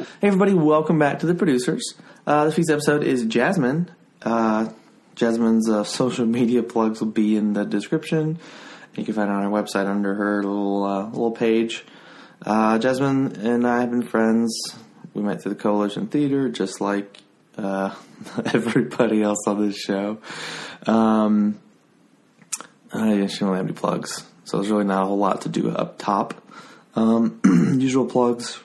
Hey, everybody, welcome back to the producers. Uh, this week's episode is Jazmine. Uh, Jazmine's uh, social media plugs will be in the description. You can find it on our website under her little uh, little page. Uh, Jazmine and I have been friends. We met through the Coalition Theater, just like uh, everybody else on this show. Um, I she don't have any plugs, so there's really not a whole lot to do up top. Um, usual plugs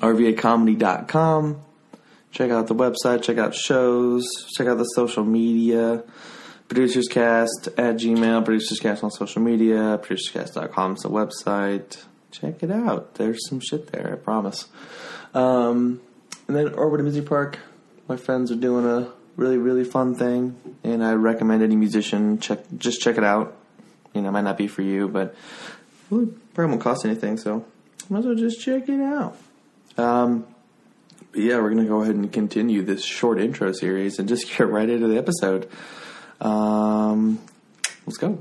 rvacomedy.com. Check out the website, check out shows, check out the social media. Producerscast at Gmail, Producerscast on social media, Producerscast.com is the website. Check it out. There's some shit there, I promise. Um, and then Orbital Music Park, my friends are doing a really, really fun thing, and I recommend any musician check just check it out. You know, it might not be for you, but it probably won't cost anything, so might as well just check it out. Um, but yeah, we're gonna go ahead and continue this short intro series and just get right into the episode. Um, let's go.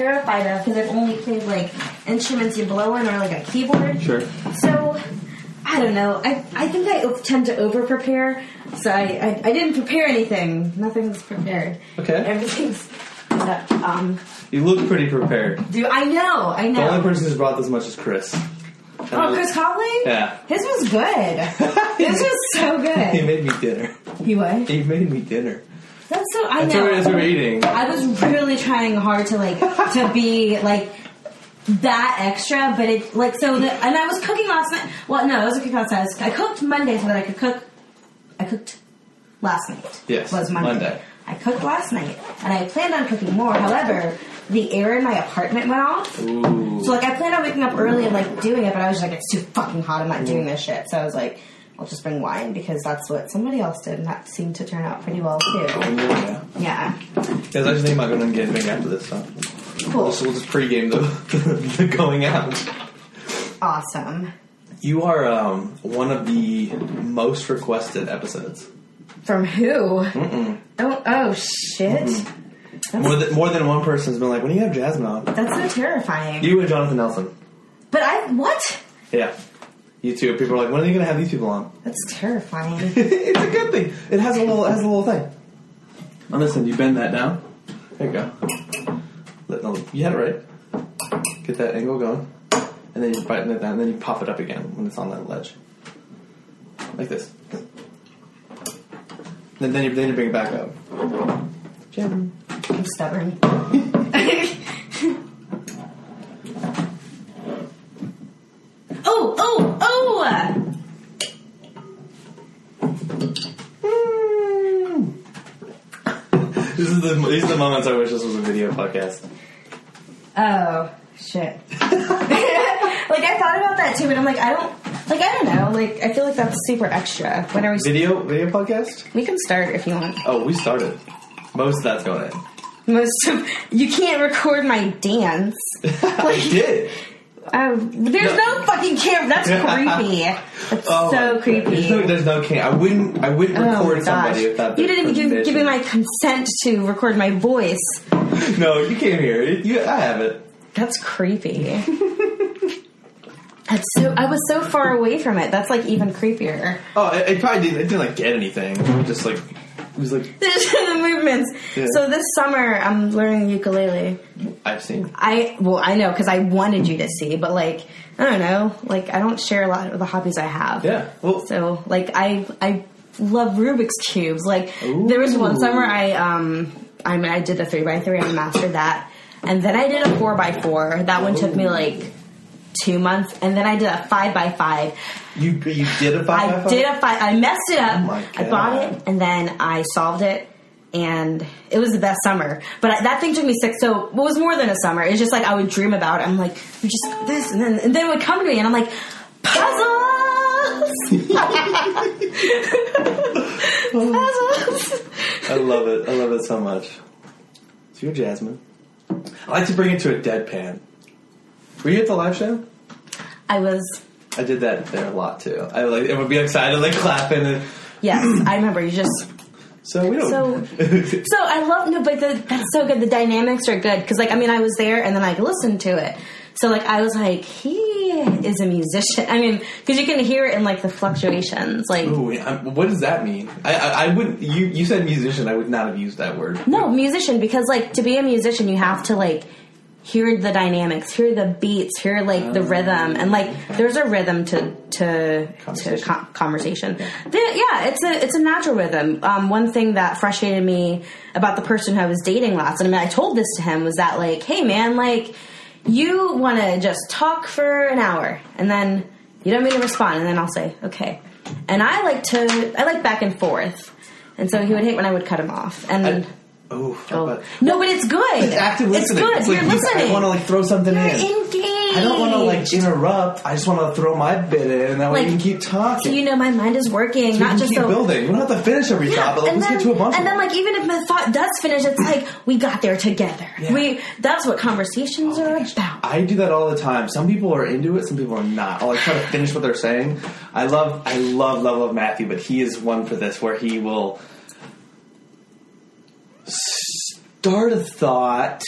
Terrified of because I've only played like instruments you blow in or like a keyboard. Sure. So, I don't know. I, I think I tend to over prepare. So I, I, I didn't prepare anything. Nothing's prepared. Okay. Everything's. Um, You look pretty prepared. do I know? I know. The only person who's brought this much is Chris. Oh, Chris Conley? Yeah. His was good. His was so good. He made me dinner. He what? He made me dinner. That's so. I That's know. what, that's what we're eating. I was really trying hard to like to be like that extra, but it like so. The, and I was cooking last night. Well, no, I wasn't cooking last night. I, was, I cooked Monday so that I could cook. I cooked last night. Yes, was Monday. Monday. I cooked last night, and I planned on cooking more. However, the air in my apartment went off. Ooh. So like I planned on waking up early and like doing it, but I was just like, it's too fucking hot. I'm not doing this shit. So I was like, I'll just bring wine because that's what somebody else did, and that seemed to turn out pretty well too. Yeah. Yeah, just think about going and getting big after this, so cool, we'll just, we'll just pregame the, the going out. awesome. You are um, one of the most requested episodes. From who? Mm-mm. Oh, oh shit. More than more than one person's been like, "When do you have Jazmine on?" that's so terrifying. You and Jonathan Nelson. but I what? Yeah. You two. People are like, "When are you going to have these people on?" That's terrifying. it's a good thing. It has a little. It has a little thing. Oh, listen, you bend that down. There you go. Let- no, You had it right. Get that angle going, and then you button it down, and then you pop it up again when it's on that ledge, like this. And then you then you bring it back up. Jim. I'm stubborn. oh, oh! This is the these are the moments I wish this was a video podcast. Oh, shit. like, I thought about that too, but I'm like, I don't, like, I don't know. Like, I feel like that's super extra. When are we, Video video podcast? we can start if you want. Oh, we started. Most of that's going in. Most of, you can't record my dance. I did. Um, there's No. no fucking camera. That's creepy. That's Oh, so creepy. There's no, there's no. I wouldn't. I wouldn't Oh record gosh. somebody without. You didn't even give, give me my consent to record my voice. No, you can't hear it. You, I have it. That's creepy. That's so. I was so far away from it. That's like even creepier. Oh, it, it probably didn't. It didn't like get anything. Just like was like, the movements. Yeah. So this summer, I'm learning ukulele. I've seen. I well, I know because I wanted you to see, but like I don't know, like I don't share a lot of the hobbies I have. Yeah. Well, So like I I love Rubik's cubes. Like there was one summer I um I mean I did a three by three. I mastered that, and then I did a four by four. That one took me like two months, and then I did a five by five. you you did a five. by I five? did a five. I messed it up. Oh I bought it, and then I solved it. And it was the best summer, but I, that thing took me six. So it was more than a summer. It's just like I would dream about. it. I'm like, you just this, and then and then it would come to me, and I'm like, puzzles, puzzles. I love it. I love it so much. So you're Jazmine. I like to bring it to a deadpan. Were you at the live show? I was I did that there a lot too. I like it would be excited, like clapping, and yes. I remember you just so we don't. So- So I love no, but the, that's so good. The dynamics are good because, like, I mean, I was there and then I listened to it. So, like, I was like, he is a musician. I mean, because you can hear it in like the fluctuations. Like, Ooh, um, what does that mean? I, I, I wouldn't. You you said musician. I would not have used that word. no, musician because, like, to be a musician, you have to like hear the dynamics, hear the beats, hear like the rhythm, and like there's a rhythm to to to Conversation. con- conversation. The- yeah, it's a it's a natural rhythm. Um, one thing that frustrated me about the person who I was dating last, and I mean, I told this to him was that like, hey man, like you want to just talk for an hour and then you don't mean to respond, and then I'll say okay, and I like to I like back and forth. And so he would hate when I would cut him off. And I, oh, oh. but no, but it's good. it's active It's good. It's like You're listening. I want to like throw something You're in. engaged. I don't want to like interrupt. I just want to throw my bit in, and that way Like, we can keep talking. So you know my mind is working, So we not can just keep so. building. We don't have to finish every thought, but like, and let's then, get to a bunch. and of then, them. like, even if my thought does finish, it's like we got there together. Yeah. We that's what conversations Oh are gosh. about. I do that all the time. Some people are into it, some people are not. I'll like try to finish what they're saying. I love, I love, love, love Matthew, but he is one for this where he will start a thought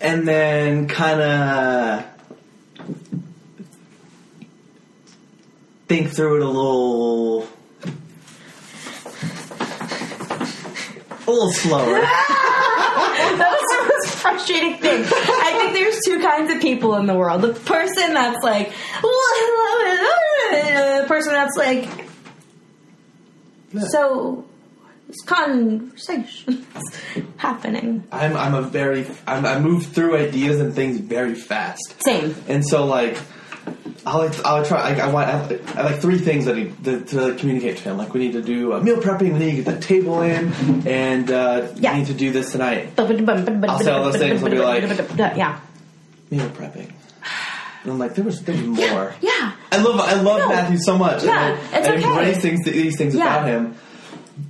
and then kind of think through it a little. A little slower. that was the most frustrating thing. I think there's two kinds of people in the world: the person that's like, the person that's like, so this conversation's happening. I'm I'm a very I'm, I move through ideas and things very fast, Same. and so like I'll like, I'll try. Like, I want I I like three things that he, to, to communicate to him. Like we need to do uh, meal prepping, we need to get the table in, and uh, Yeah. we need to do this tonight. I'll say all those things, I'll be like- yeah, Meal prepping. And I'm like, there was there was more. yeah. I love I love No. Matthew so much. Yeah, and I, it's I okay. embrace things these things Yeah. about him.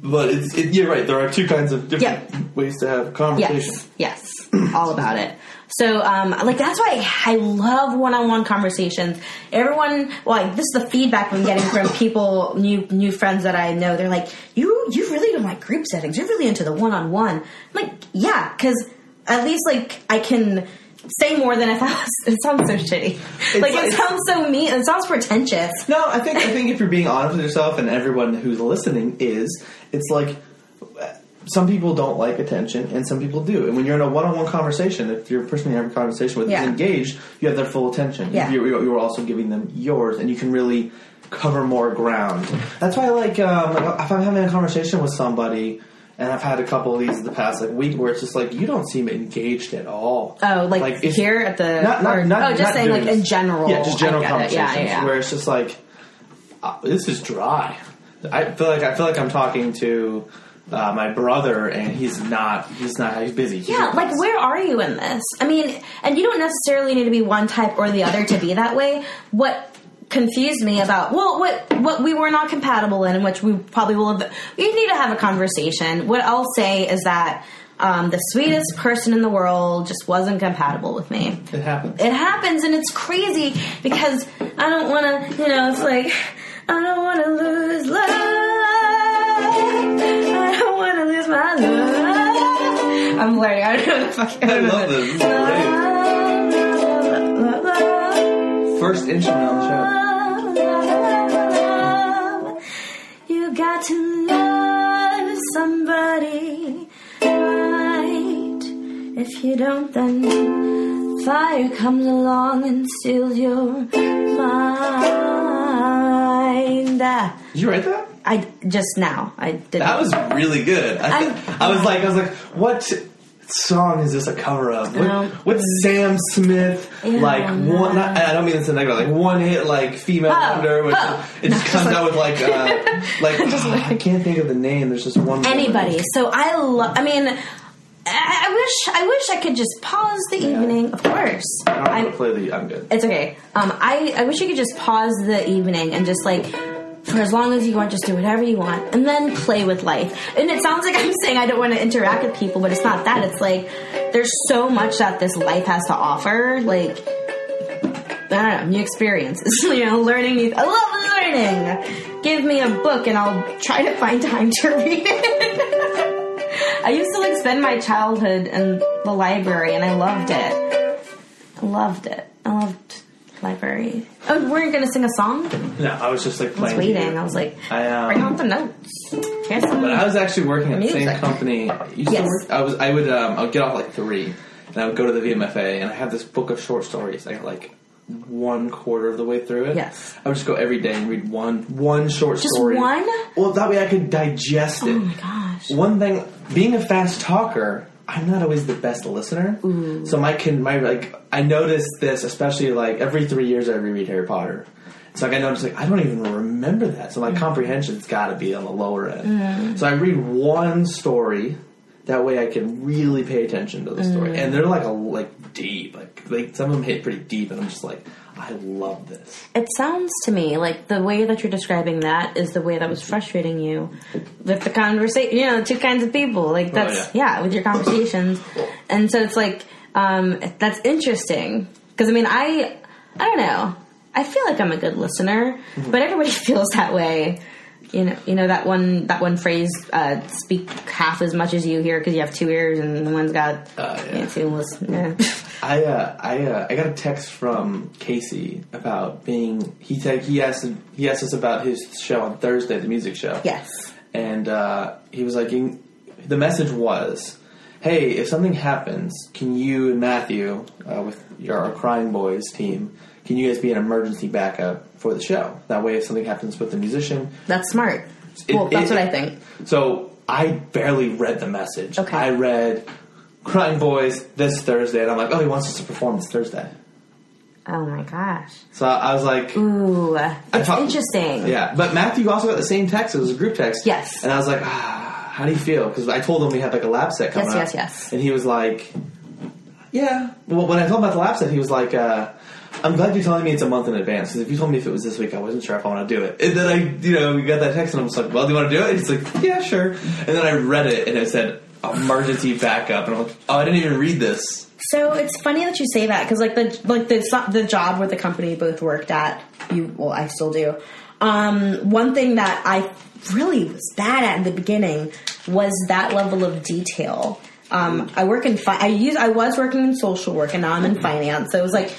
But it's it, you're right. There are two kinds of different Yeah. ways to have conversation. Yes, yes, all about it. So, um, like that's why I love one-on-one conversations. Everyone, well, like, this is the feedback I'm getting from people, new new friends that I know. They're like, "You, you really don't like group settings. You're really into the one-on-one." I'm like, yeah, because at least like I can say more than if I was. It sounds so shitty. like it sounds so mean. It sounds pretentious. No, I think I think if you're being honest with yourself and everyone who's listening is, it's like some people don't like attention and some people do. And when you're in a one-on-one conversation, if you're a person you have a conversation with Yeah. is engaged, you have their full attention. Yeah. You're, you're also giving them yours, and you can really cover more ground. That's why, like, um, like, if I'm having a conversation with somebody. And I've had a couple of these the past like week where it's just like you don't seem engaged at all. Oh, like, it's- here at the not, not, or- not, oh, just saying like in general. Yeah, just general it. conversations Yeah, yeah, where it's just like uh, this is dry. I feel like I feel like I'm talking to uh, my brother, and he's not. He's not. He's busy. He's Yeah, like where are you in this? I mean, and you don't necessarily need to be one type or the other to be that way. What confused me about well, what what we were not compatible in, which we probably will have. We need to have a conversation. What I'll say is that um, the sweetest person in the world just wasn't compatible with me. It happens. It happens, and it's crazy because I don't want to. You know, it's like I don't want to lose love. I don't want to lose my love. I'm learning. I don't know the fuck. I love this. This is great. First instrument on the show. You got to love somebody right. If you don't, then fire comes along and steals your mind. Ah, Did you write that? I just now I did. That was really good. I, I was like, I was like, what song is this a cover of? What, No. what's Sam Smith Yeah, like? One, not, I don't mean this in a negative, like one hit, like female Oh, wonder. Which oh. it just comes out with like, uh, like I can't think of the name. There's just one. anybody. So I love. I mean, I, I wish. I wish I could just pause the evening. Of course, I to play the. I'm good. it's okay. Um, I I wish you could just pause the evening and just like. For as long as you want, just do whatever you want, and then play with life. And it sounds like I'm saying I don't want to interact with people, but it's not that. It's like there's so much that this life has to offer. Like I don't know, new experiences. you know, learning. New, I love learning. Give me a book, and I'll try to find time to read it. I used to like spend my childhood in the library, and I loved it. I loved it. I loved library. Oh, we weren't gonna sing a song. I No, I was just like was playing. waiting. I was like, I, um, bring out the notes. Here's some. But I was actually working at the same Music. company. Yes. work, I was. I would. Um, I would get off like three, and I would go to the VMFA, and I have this book of short stories. I got like one quarter of the way through it. Yes. I would just go every day and read one one short Just story. one? Well, that way I could digest it. oh my gosh. One thing, being a fast talker, I'm not always the best listener. Mm. So my can my like I noticed this, especially like every three years I reread Harry Potter. It's like I noticed like I don't even remember that, so my mm. comprehension's got to be on the lower end. Mm. So I read one story. That way I can really pay attention to the story, and they're like a like deep, like like some of them hit pretty deep, and I'm just like, I love this. It sounds to me like the way that you're describing that is the way that was frustrating you with the conversation. You know, two kinds of people. Like that's yeah. with your conversations, and so it's like um, that's interesting because I mean I I don't know. I feel like I'm a good listener, but everybody feels that way. You know, you know that one that one phrase: uh, "Speak half as much as you hear because you have two ears, and the one's got Uh, yeah. two listen." Yeah. I uh, I uh, I got a text from Casey about being he said he asked he asked us about his show on Thursday, the music show. yes. and uh, he was like, the message was, "Hey, if something happens, can you and Matthew uh, with your Crying Boys team, can you guys be an emergency backup for the show? That way, if something happens with the musician, That's smart. It- well, that's it- what I think. so I barely read the message. Okay. I read Crying Boys this Thursday, and I'm like, oh, he wants us to perform this Thursday. Oh my gosh. So I was like, Ooh, it's thought- interesting. yeah. But Matthew also got the same text. It was a group text. Yes. And I was like, ah, how do you feel? Because I told him we had like a lab set coming Yes, up. Yes, yes, yes. And he was like, yeah. Well, when I told him about the lab set, he was like, uh, I'm glad you're telling me it's a month in advance. Because if you told me if it was this week, I wasn't sure if I want to do it. And then I, you know, we got that text, and I was like, well, do you want to do it? And he's like, yeah, sure. And then I read it, and it said emergency backup, and I'm like, oh, I didn't even read this. So it's funny that you say that because like the like the the job where the company both worked at, you well I still do. Um, one thing that I really was bad at in the beginning was that level of detail. Um, I work in fi- I use I was working in social work and now I'm in finance. So it was like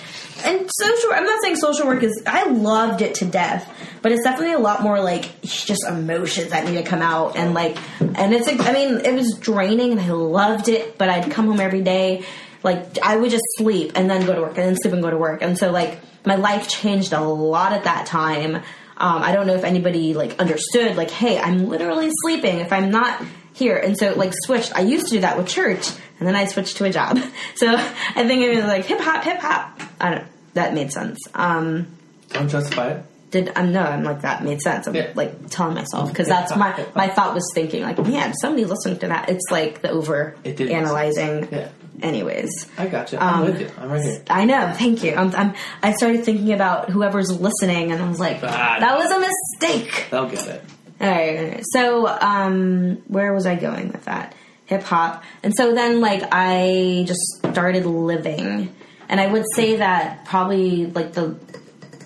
and social. I'm not saying social work is. I loved it to death, but it's definitely a lot more like just emotions that need to come out and like. And it's I mean, it was draining, and I loved it. But I'd come home every day. Like I would just sleep and then go to work and then sleep and go to work. And so like my life changed a lot at that time. Um, I don't know if anybody like understood. Like, hey, I'm literally sleeping if I'm not here. And so like switched. I used to do that with church, and then I switched to a job. So I think it was like hip hop, hip hop. I don't. That made sense. Um, Don't justify it. did I'm no, I'm like that made sense. I'm Yeah. like telling myself because that's my my thought was thinking like, man, somebody listening to that. It's like the over analyzing. Yeah. Anyways, I got you. I'm Um, with you. I'm right here. I know. Thank you. I'm, I'm, I started thinking about whoever's listening, and I was like, Ah, that was a mistake. They'll get it. All right. all right. So, um, where was I going with that? Hip hop. And so then, like, I just started living, and I would say that probably like the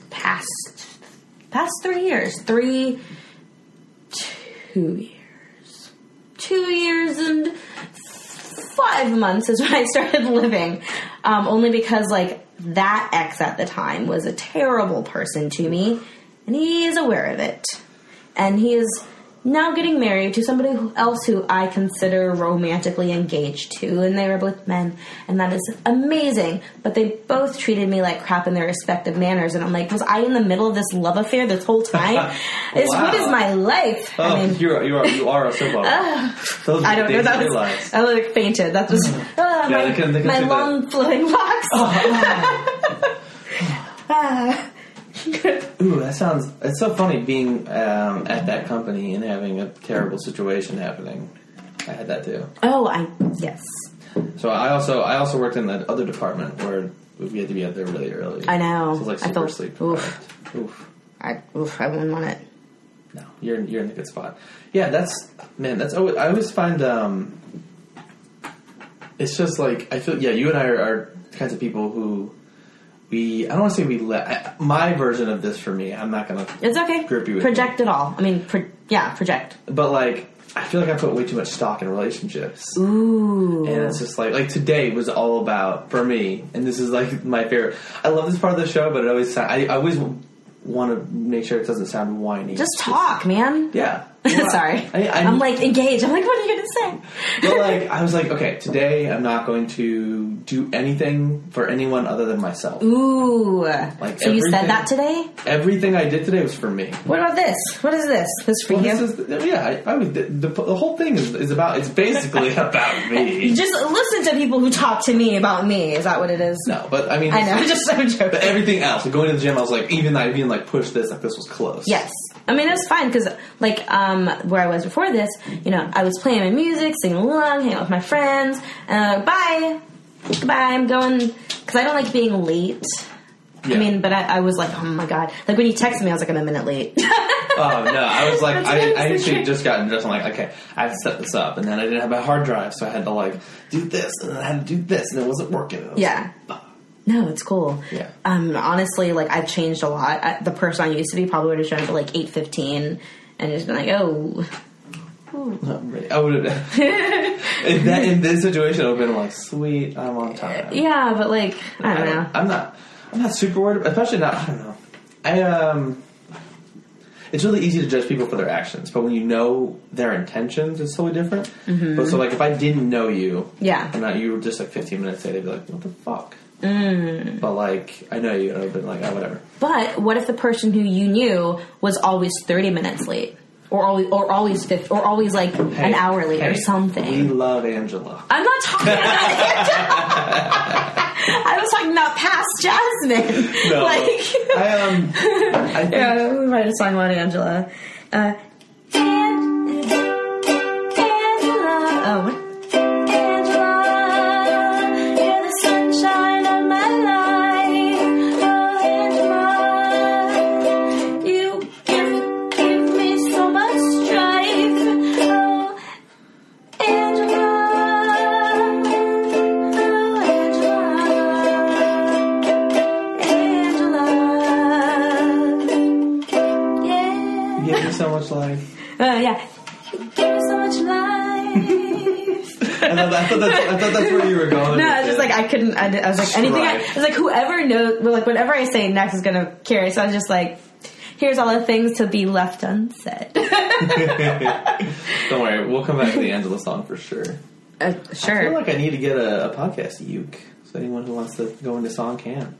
past past three years, three, two years, two years and five months is when I started living. Um, only because like that ex at the time was a terrible person to me, and he is aware of it, and he is now getting married to somebody else who I consider romantically engaged to, and they were both men, and that is amazing. But they both treated me like crap in their respective manners, and I'm like, was I in the middle of this love affair this whole time? Is what is Wow. my life? Oh, I mean, you are you are you are a soap opera. Those I don't know. That was. I like fainted. That was ah, my, they can- they can my that. long flowing locks. Ah. Ooh, that sounds. It's so funny being um, at that company and having a terrible situation happening. I had that too. oh, I yes, So I also I also worked in that other department where we had to be out there really early. I know. So it's like I super felt- sleep oof. Oof. I oof, I wouldn't want it. No, you're in, you're in a good spot. Yeah, that's man. That's always, I always find. um It's just like I feel. Yeah, you and I are, are kinds of people who we. I don't want to say we let. My version of this for me. I'm not gonna. It's okay. Grip you with project it all. I mean, pro- yeah, project. But like, I feel like I put way too much stock in relationships. Ooh. And it's just like, like today was all about for me, and this is like my favorite. I love this part of the show, but it always I, I always want to make sure it doesn't sound whiny. Just talk, man. yeah. Sorry. I, I'm like engaged. I'm like, what are you gonna say? but like, I was like, okay, today I'm not going to do anything for anyone other than myself. Ooh. Like so you said that today? Everything I did today was for me. What about this? What is this? This for Well, you? this is yeah. I, I was the, the, the whole thing is, is about. It's basically about me. Just listen to people who talk to me about me. Is that what it is? No, but I mean, I know. Just I'm joking. But everything else, like going to the gym, I was like, even I even like pushed this, like this was close. Yes. I mean, it was fine because, like, um, where I was before this, you know, I was playing my music, singing along, hanging out with my friends, and uh, bye, goodbye, I'm going, because I don't like being late. Yeah. I mean, but I, I was like, oh my god. Like, when you texted me, I was like, I'm a minute late. Oh no, I was like, That's I, I actually just gotten dressed. I'm like, okay, I have to set this up, and then I didn't have my hard drive, so I had to like do this, and then I had to do this, and it wasn't working. Was yeah. like. No, it's cool. Yeah. Um, honestly, like, I've changed a lot. I, the person I used to be probably would have shown up at like 8.15 and just been like, oh, Not really. I would have. in that in this situation, I would have been like, sweet, I'm on time. yeah, but like, I don't know. I'm not. I'm not super worried, especially not. I don't know. I um. It's really easy to judge people for their actions, but when you know their intentions, it's totally different. But so, like, if I didn't know you, Mm-hmm. Yeah. and not you were just like 15 minutes late, they'd be like, "What the fuck?" Mm. But like, I know you, and I've been like, "Oh, whatever." But what if the person who you knew was always thirty minutes late, or always, or always fifth, or always like an Hey, hour late or something? We love Angela. I'm not talking about. Angela. I was talking about past Jazmine. No, like, I um, I think yeah, we write a song about Angela. Uh, An- Angela. Oh, what? I. I, did- I was like anything. I, I was like whoever knows. Well, like whatever I say next is gonna carry. So I was just like, here's all the things to be left unsaid. Don't worry, we'll come back to the end of the song for sure. uh, I feel like I need to get a, a podcast uke, so anyone who wants to go into song can.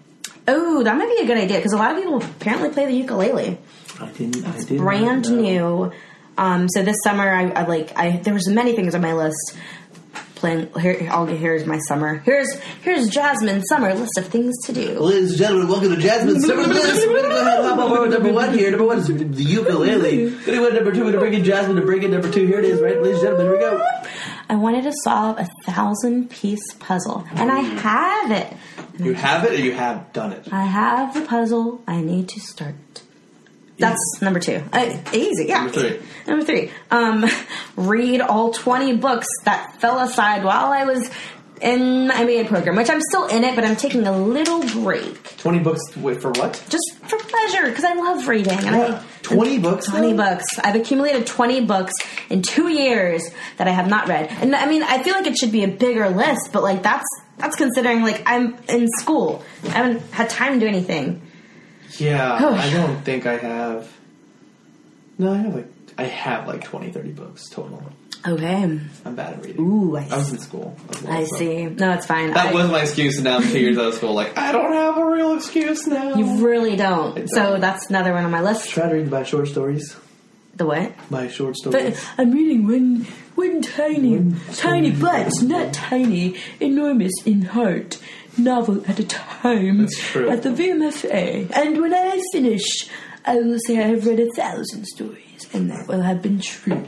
Oh, that might be a good idea because a lot of people apparently play the ukulele. I didn't. I didn't brand new. Um, so this summer, I, I like I there was many things on my list. Playing here, I'll get here's my summer. Here's here's Jazmine's summer list of things to do. Ladies and gentlemen, welcome to Jazmine's Summer List. We're gonna go ahead and hop over to number one here. Number one is the ukulele. Anyway, number two, we're gonna bring in Jazmine to bring in number two. Here it is, right, ladies and gentlemen. Here we go. I wanted to solve a thousand piece puzzle, and I have it. You have it, or you have done it. I have the puzzle. I need to start. That's number two. Uh, easy, yeah. Number three. Number three. Um, read all twenty books that fell aside while I was in my MBA program, which I'm still in it, but I'm taking a little break Twenty books. Wait for what? just for pleasure because I love reading. And Yeah. I 20 books, 20 though? books. I've accumulated 20 books in two years that I have not read. And I mean, I feel like it should be a bigger list, but like that's that's considering like I'm in school. I haven't had time to do anything. Yeah, Oh. I don't think I have. No, I have like I have like 20, 30 books total. Oh, okay. I'm bad at reading. Ooh, I I was in school. well, I so- see. No, it's fine. That I- was my excuse, and now I'm two years out of school. Like I don't have a real excuse now. You really don't. So don't. that's another one on my list. try to read my short stories. The what? My short But stories. I'm reading one one tiny tiny but not tiny, enormous in heart novel at a time That's true. at the VMFA. And when I finish, I will say I have read a thousand stories, and that will have been true.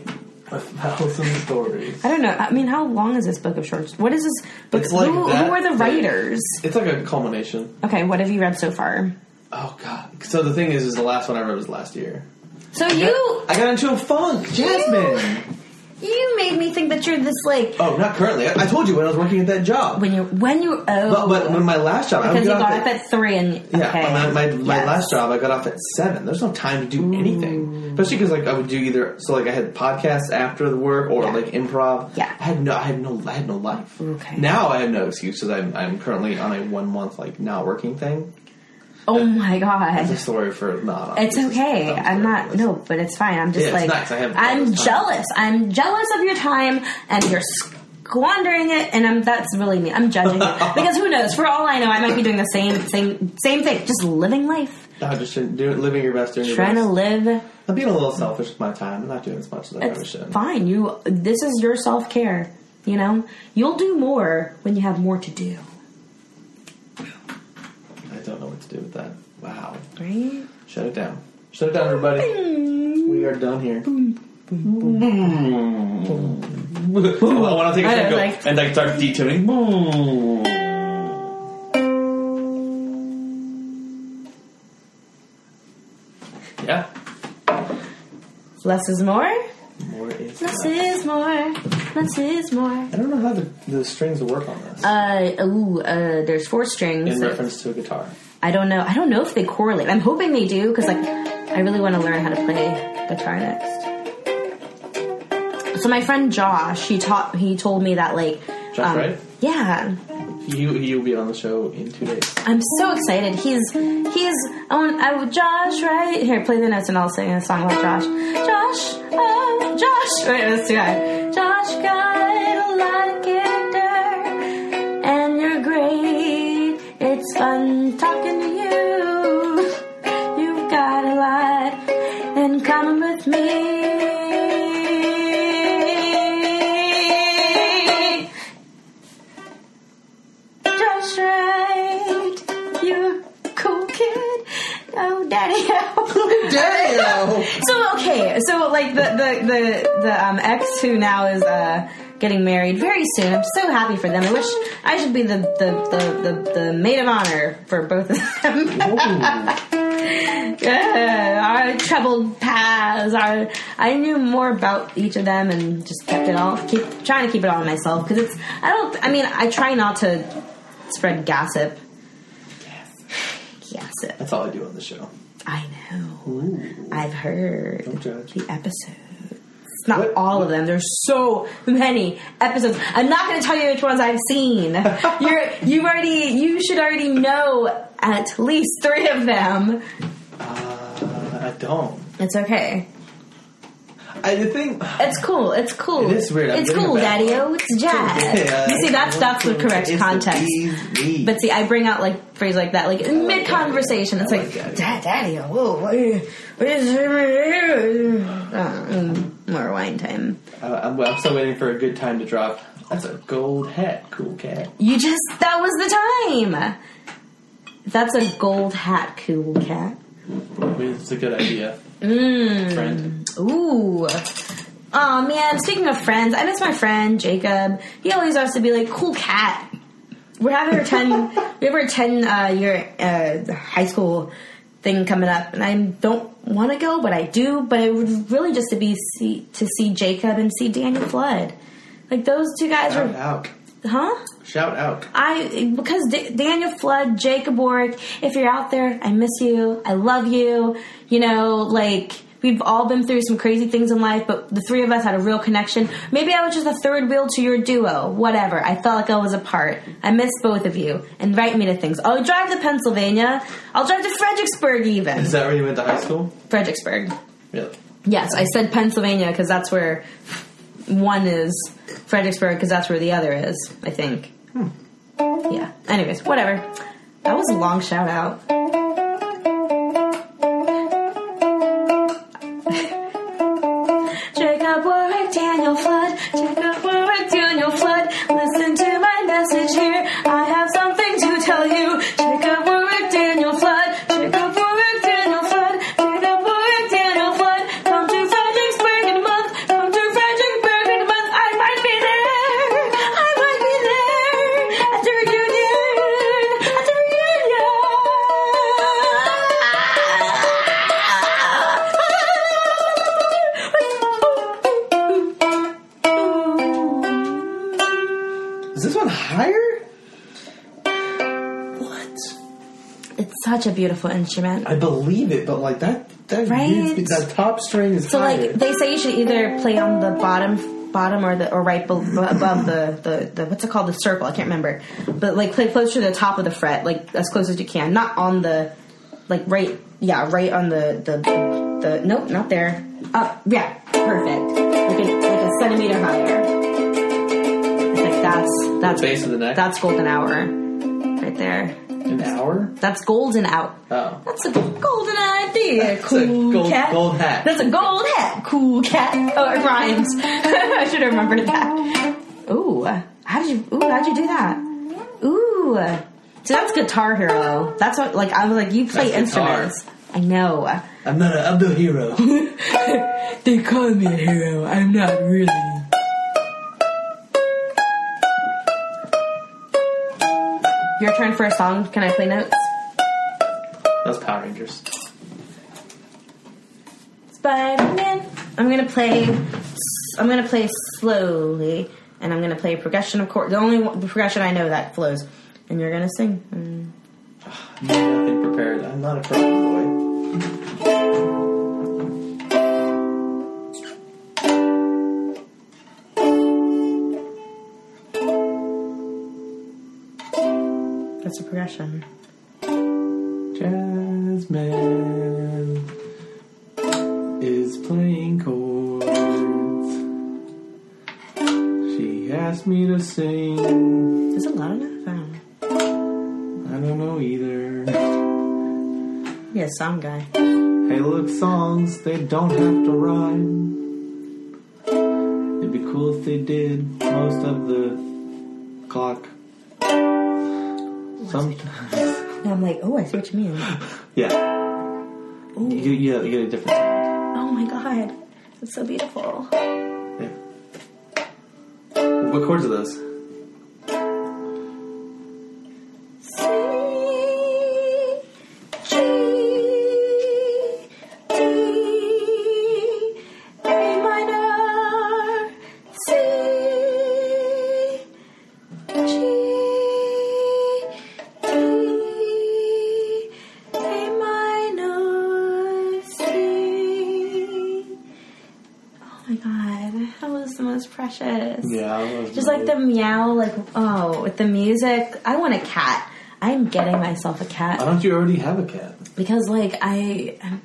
a thousand stories. I don't know. I mean, how long is this book of shorts? What is this book? It's like who, that who are the thick. writers? It's like a culmination. Okay, what have you read so far? Oh god. So the thing is, is the last one I read was last year. So you I got into a funk, Jazmine. You made me think that you're this like Oh, not currently. I, I told you when I was working at that job. when you when you oh but, but when my last job, I would because you get got off up at, at three and yeah, okay my, my, my Yes. last job, I got off at seven. There's no time to do anything, especially because like I would do either so like I had podcasts after the work or like improv. Yeah. I had no, I had no, I had no life. Okay. Now I have no excuses. I'm I'm currently on a one month like not working thing. Oh my god! It's a story for not. It's okay. I'm not no, but it's fine. I'm just Yeah, like nice. I have I'm jealous. I'm jealous of your time and you're squandering it and I'm that's really me. I'm judging you. Because who knows? For all I know, I might be doing the same same same thing. Just living life. No, just doing, living your best, doing your Trying to live I'm being a little selfish with my time. I'm not doing as much as I ever should. fine. You this is your self care. You know? You'll do more when you have more to do. I don't know what to do with that. Wow. Right? Shut it down. Shut it down, everybody. We are done here. I want to take a I second know, go like- and like start detuning. Yeah. Less is more. More is Less less. is more. Less is more. I don't know how the, the strings will work on this. Uh, ooh, uh, there's four strings. in reference to a guitar. I don't know. I don't know if they correlate. I'm hoping they do because, like, I really want to learn how to play guitar next. So my friend Josh, he taught, he told me that, like, Josh um, Wright? yeah, He he will be on the show in two days. I'm so excited. He's he's on I would Josh right here. Play the notes and I'll sing a song about Josh. Josh, oh Josh. Wait, that's too high. Josh got It's fun talking to you. You've got a lot in common with me. Just right. you're a cool kid. Oh, daddy. Daddy-o. so okay, so like the the the the um, ex who now is uh, getting married very soon. I'm so happy for them. I wish I should be the the the the, the maid of honor for both of them. yeah, our troubled paths. Our I knew more about each of them and just kept it all. Keep trying to keep it all to myself because it's. I don't. I mean, I try not to spread gossip. Gossip. That's all I do on the show. I know. I've heard Don't judge. the episodes. Not What- all of them. There's so many episodes. I'm not going to tell you which ones I've seen. You're you already you should already know at least three of them. Uh, I don't. It's okay. I the thing. It's cool. It's cool. It is weird. I'm It's cool, Daddy. Oh, it's jazz. Yeah. You see, that's that's the correct the context. bee's. But see, I bring out like phrase like that, like in mid conversation. It's like, like that. Daddy, whoa, what is, uh, more wine time? Uh, I'm, I'm still waiting for a good time to drop. That's a gold hat, cool cat. You just that was the time. That's a gold hat, cool cat. It's a good idea, Mmm. friend. Ooh. Oh man, speaking of friends, I miss my friend Jacob. He always used to be like, cool cat. We're having our 10, we have our 10 uh, year uh, high school thing coming up, and I don't want to go, but I do. But it would really just to be see, to see Jacob and see Daniel Flood. Like those two guys are, out. Huh? Shout out. I because D- Daniel Flood, Jacob Warwick, if you're out there, I miss you. I love you. You know, like we've all been through some crazy things in life, but the three of us had a real connection. Maybe I was just a third wheel to your duo. Whatever. I felt like I was a part. I miss both of you. Invite me to things. I'll drive to Pennsylvania. I'll drive to Fredericksburg even. Is that where you went to high school? Fredericksburg. Really? Yes, I said Pennsylvania because that's where one is Fredericksburg because that's where the other is. I think. Hmm. Yeah. Anyways, whatever. That was a long shout out. It's such a beautiful instrument. I believe it, but like that, that Right? weird- that top string is So higher. like they say you should either play on the bottom bottom or the or right be- above the, the the what's it called the circle I can't remember but like play close to the top of the fret like as close as you can not on the like right yeah right on the the the nope not there up yeah perfect like a, like a centimeter higher I think that's that's base of the neck? that's golden hour right there An hour? that's golden out Oh. that's a golden idea, That's a cool gold- cat. gold hat. That's a gold hat, cool cat. Oh, it rhymes. I should have remembered that. Ooh, how did you? Ooh, how'd you do that? Ooh, so that's Guitar Hero. That's what. Like I was like, you play That's guitar. instruments. I know. I'm not a, I'm the hero. they call me a hero. I'm not really. Your turn for a song. Can I play notes? That's Power Rangers. Spider Man. I'm gonna play. I'm gonna play slowly, and I'm gonna play a progression of chord. The only one, the progression I know that flows, and you're gonna sing. Mm. Nothing prepared. I'm not a pro boy. That's a progression. Jazmine is playing chords. She asked me to sing. Is it loud enough? I don't know. I don't know either. Yeah, song guy. Hey, look, songs, they don't have to rhyme. It'd be cool if they did most of the clock. Sometimes. And I'm like, oh, I see what you mean. Yeah. You, you, you get a different sound. Oh my god, that's so beautiful. Yeah. What chords are those? The most precious. Yeah. Just like the meow, like oh, with the music. I want a cat. I'm getting myself a cat. Why don't you already have a cat? because, like, I I'm,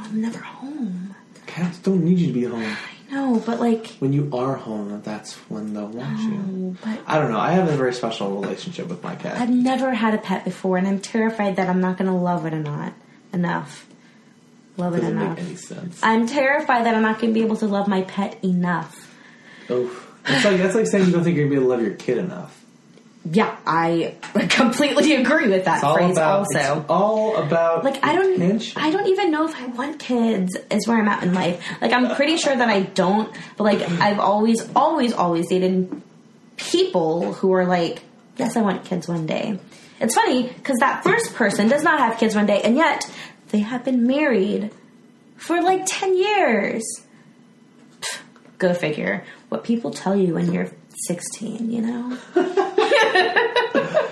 I'm never home. Cats don't need you to be home. I know, but like, When you are home, that's when they'll want you. oh, but I don't know. I have a very special relationship with my cat. I've never had a pet before, and I'm terrified that I'm not going to love it or not enough. Love it Doesn't enough. make any sense. I'm terrified that I'm not going to be able to love my pet enough. Oof. It's like that's like saying you don't think you're gonna be able to love your kid enough. Yeah, I completely agree with that all phrase. about. also, It's all about. like I don't attention. I don't even know if I want kids is where I'm at in life. Like I'm pretty sure that I don't, but like I've always always always dated people who are like, yes, I want kids one day. It's funny because that first person does not have kids one day, and yet they have been married for like 10 years. Go figure. What people tell you when you're 16, you know?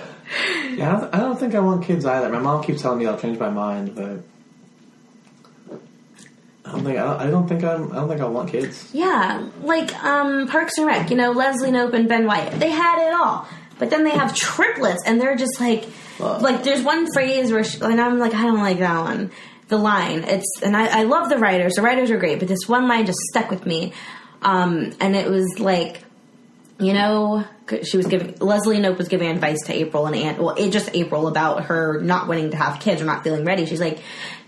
Yeah, I don't, I don't think I want kids either. My mom keeps telling me I'll change my mind, but I don't think I don't, think I'm I don't think I want kids. Yeah, like um, Parks and Rec, you know, Leslie Knope and Ben Wyatt. They had it all. But then they have triplets, and they're just like, Wow. like there's one phrase where, she, and I'm like, I don't like that one. the line. It's and I, I love the writers. The writers are great, but this one line just stuck with me, um, and it was like, you know, she was giving Leslie Knope was giving advice to April and Aunt. Well, it just April about her not wanting to have kids or not feeling ready. She's like,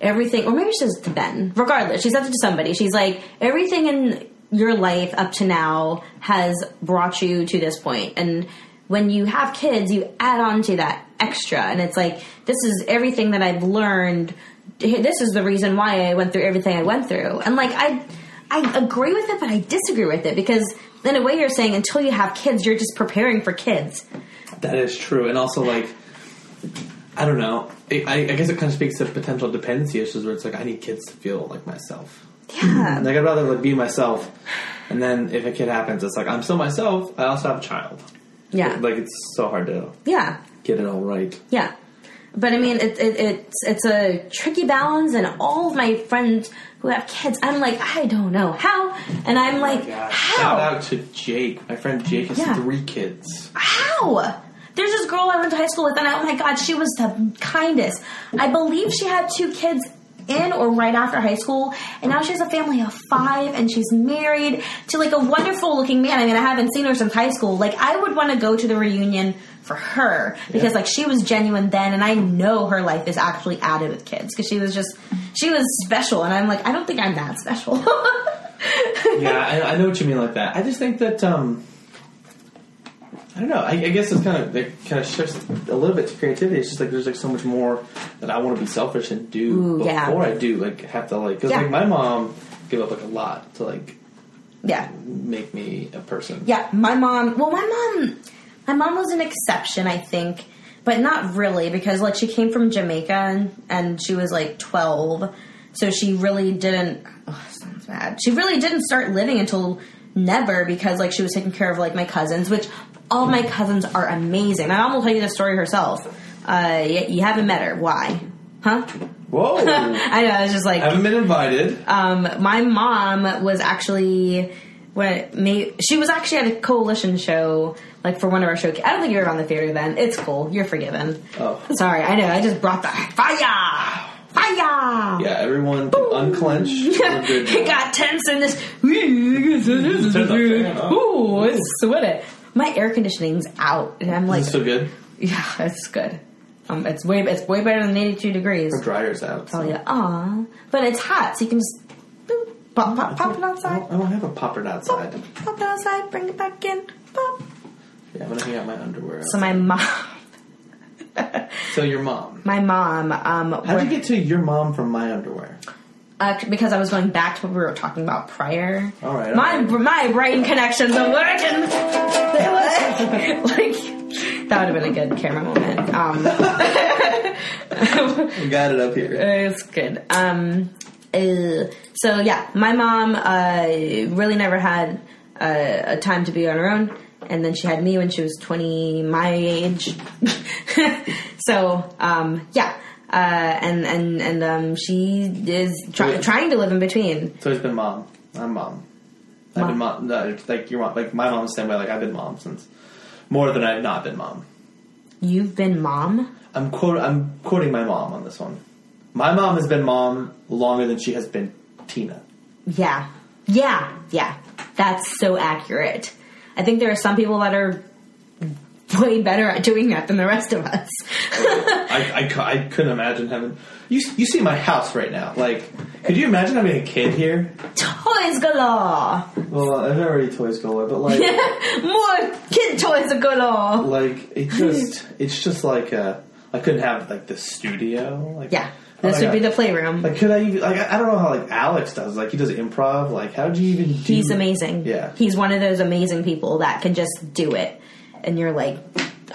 everything, or maybe she says to Ben. Regardless, she says it to somebody. She's like, everything in your life up to now has brought you to this point, and when you have kids, you add on to that extra, and it's like this is everything that I've learned. This is the reason why I went through everything I went through, and like I, I agree with it, but I disagree with it because in a way you're saying until you have kids, you're just preparing for kids. That is true, and also like, I don't know. I, I guess it kind of speaks to potential dependency issues where it's like I need kids to feel like myself. Yeah, Like I'd rather like be myself, and then if a kid happens, it's like I'm still myself. I also have a child. yeah, Like it's so hard to yeah. get it all right. Yeah, but I mean, it, it, it's it's a tricky balance, and all of my friends who have kids, I'm like, I don't know how, and I'm oh like, Yeah. how, Shout out to Jake. My friend Jake has Yeah. three kids. how? There's this girl I went to high school with, and oh my god, she was the kindest. I believe she had two kids in or right after high school, and now she has a family of five, and she's married to like a wonderful looking man. I mean, I haven't seen her since high school. Like, I would want to go to the reunion for her because Yeah. like she was genuine then, and I know her life is actually added with kids because she was just she was special, and I'm like, I don't think I'm that special. yeah, I, I know what you mean like that. I just think that um, I don't know. I, I guess it's kind of it kind of shifts a little bit to creativity. It's just like there's like so much more that I want to be selfish and do Ooh, before yeah. I do like have to like because Yeah. like my mom gave up like a lot to like yeah. make me a person. Yeah, my mom. Well, my mom, my mom was an exception, I think, but not really because like she came from Jamaica and, and she was like twelve, so she really didn't. Oh, sounds bad. She really didn't start living until never because like she was taking care of like my cousins, which all my cousins are amazing. My mom will tell you the story herself. Uh, you, you haven't met her. Why? Huh? Whoa! I know. It's just like I haven't been invited. um, my mom was actually when may, she was actually at a coalition show like for one of our show. I don't think you were on the theater then. It's cool. You're forgiven. Oh. Sorry, I know. I just brought the fire, fire. Yeah, everyone can unclench. It got tense in this. Turn the fan off. Ooh, it's sweating. My air conditioning's out, and I'm like, Is it still good? yeah, it's good. Um, it's way it's way better than 82 degrees. Our dryer's out. Oh yeah, aw, but it's hot, so you can just pop, pop, pop it I outside. don't, I don't have a popper outside. Pop it outside, bring it back in. Pop. Yeah, I'm gonna hang out my underwear. So my mom, So your mom. my mom, um, How'd you get to your mom from my underwear? uh, because I was going back to what we were talking about prior. All right, all my right. my brain connections are working. They work. like that would have been a good camera moment. Um, We got it up here. It's good. Um, uh, so yeah, my mom uh, really never had uh, a time to be on her own, and then she had me when she was twenty, my age. so um, yeah, uh, and and and um, she is try- trying to live in between. So it's been mom. I'm mom. I've been mom. No, like your mom. Like my mom's the same way. Like I've been mom since more than I've not been mom. You've been mom. I'm quote. I'm quoting my mom on this one. My mom has been mom longer than she has been Tina. Yeah, yeah, yeah. That's so accurate. I think there are some people that are way better at doing that than the rest of us. I, I, I couldn't imagine having. You you see my house right now. Like, could you imagine having a kid here? toys galore! Well, I've already toys galore, but like, More kid toys galore! like it just it's just like uh, I couldn't have like the studio. Like, Yeah, this my would be the playroom. Like, could I even like? I don't know how like Alex does. Like, he does improv. Like, how do you even? Do, He's amazing. Yeah. He's one of those amazing people that can just do it. And you're like,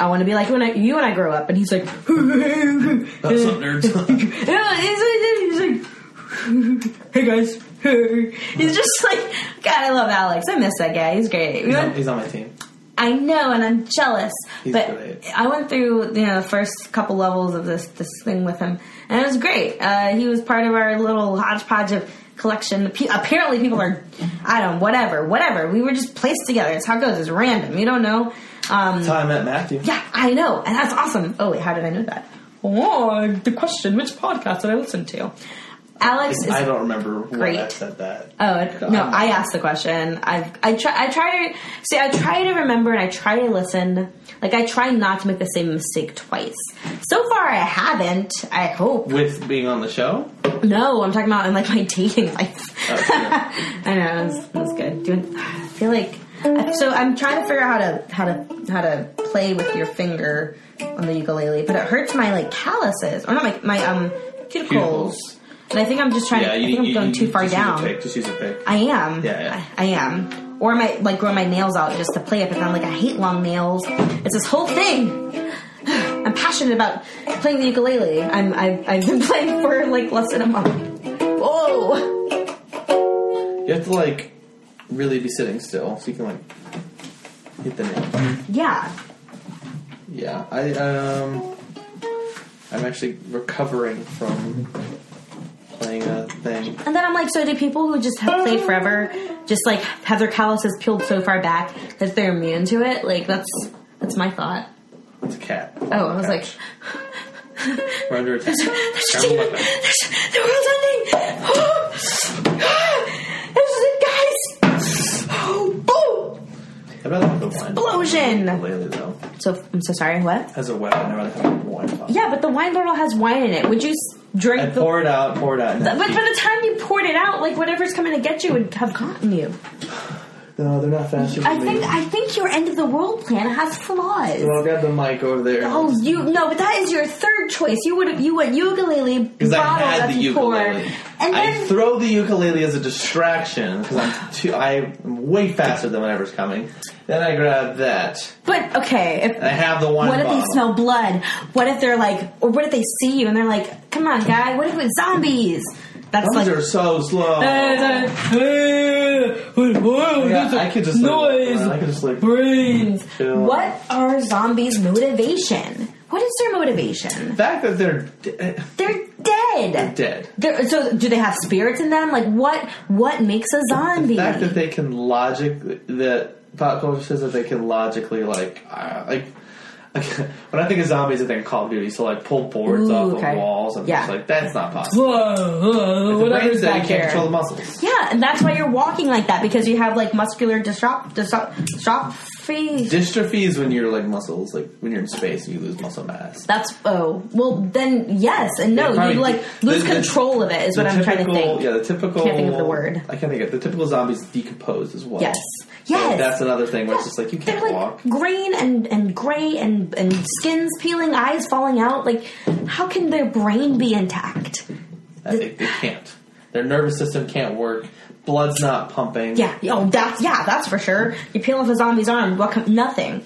I want to be like when I, you and I grow up. And he's like, What's up, nerds? Yeah, he's like, he's like, hey guys. he's just like, God, I love Alex. I miss that guy. He's great. He's, on, he's on my team. I know, and I'm jealous. He's but great. I went through you know the first couple levels of this this thing with him, and it was great. Uh, he was part of our little hodgepodge of collection. Apparently, people are I don't whatever whatever. We were just placed together. It's how it goes. It's random. You don't know. Um, That's how I met Matthew. yeah, I know, and that's awesome. Oh wait, how did I know that? Oh, the question: Which podcast did I listen to? Alex is I don't remember when great. I said that. Oh it- no! I asked the question. I I try I try to see. I try to remember and I try to listen. Like I try not to make the same mistake twice. So far, I haven't. I hope. With being on the show, No, I'm talking about in like my dating life. Oh, yeah. I know it was, was good. Doing, I feel like so. I'm trying to figure out how to how to how to play with your finger on the ukulele, but it hurts my like calluses or not my my um cuticles. Cuticles. And I think I'm just trying. yeah, to, I you, think I'm going you- too far just use a down. pick, Just use a pick. I am. Yeah, yeah. I, I am. Or am I like growing my nails out just to play it, but then I'm like I hate long nails. It's this whole thing. I'm passionate about playing the ukulele. I'm I've, I've been playing for like less than a month. Whoa! You have to like really be sitting still so you can like hit the nail. Yeah. Yeah, I um, I'm actually recovering from playing a thing. And then I'm like, so do people who just have played forever just like have their calluses peeled so far back that they're immune to it? Like that's that's my thought. It's a cat. Oh, I was like, We're under attack. there's, Grab a there's, the world's ending. this is it, guys. Oh, boom! I'd rather have the wine. Explosion. Ukulele, though. So I'm so sorry. What? As a weapon, I'd rather have a wine bottle. Yeah, but the wine bottle has wine in it. Would you drink I the? pour it out, pour it out. but by the time you poured it out, like whatever's coming to get you would have gotten you. No, they're not faster I think. I think your end of the world plan has flaws. Well, I'll grab the mic over there. Oh, you no, but that is your third choice. You would you went ukulele Because I had the you pour, ukulele. and I then throw the ukulele as a distraction because I'm too, I'm way faster than whatever's coming. Then I grab that. but okay, if, I have the one. what if bottle. they smell blood? What if they're like, or what if they see you and they're like, "Come on, guy, what if it's zombies?" That's Those like. are so slow. Uh, uh, uh, yeah, I could just like, I could just like brains. Chill. What are zombies' motivation? What is their motivation? the fact that they're de- They're dead. dead. They're, so, do they have spirits in them? Like, what? What makes a zombie? The fact that they can logic that pop culture says that they can logically like uh, like. When I think of zombies, I think of Call of Duty. So like pull boards Ooh, off okay. of walls, and Yeah. just like that's not possible. Whoa, whoa, The whatever's brain's back you can't control the muscles. Yeah, and that's why you're walking like that because you have like muscular dystrophy. dystrophy. Dystrophy is when you're like muscles, like when you're in space and you lose muscle mass. That's oh well then yes and no Yeah, you like lose the- control of it is what The I'm trying to think. Yeah, the typical. I Can't think of the word. I can't think of the typical zombies decompose as well. Yes. So Yes. that's another thing where it's just like you They're can't like walk. green and and gray and and skins peeling, eyes falling out. Like how can their brain be intact? They can't. Their nervous system can't work. Blood's not pumping. Yeah. Oh, that's yeah. That's for sure. You peel off a zombie's arm. What? com- Nothing.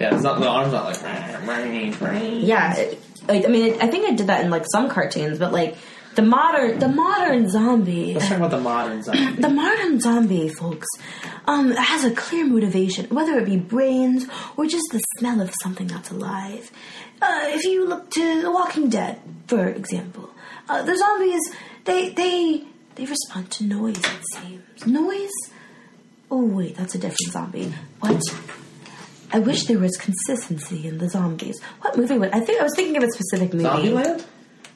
Yeah, it's not the arm's not like. Yeah. Yeah, it, like, I mean, it, I think I did that in like some cartoons, but like the modern, the modern zombie, Let's talk about the modern zombie. the modern zombie, folks, um, has a clear motivation, whether it be brains or just the smell of something that's alive. Uh, if you look to The Walking Dead, for example, uh, the zombies they they they respond to noise. It seems noise. Oh wait, that's a different zombie. What? I wish there was consistency in the zombies. What movie would I think I was thinking of a specific movie. Zombieland?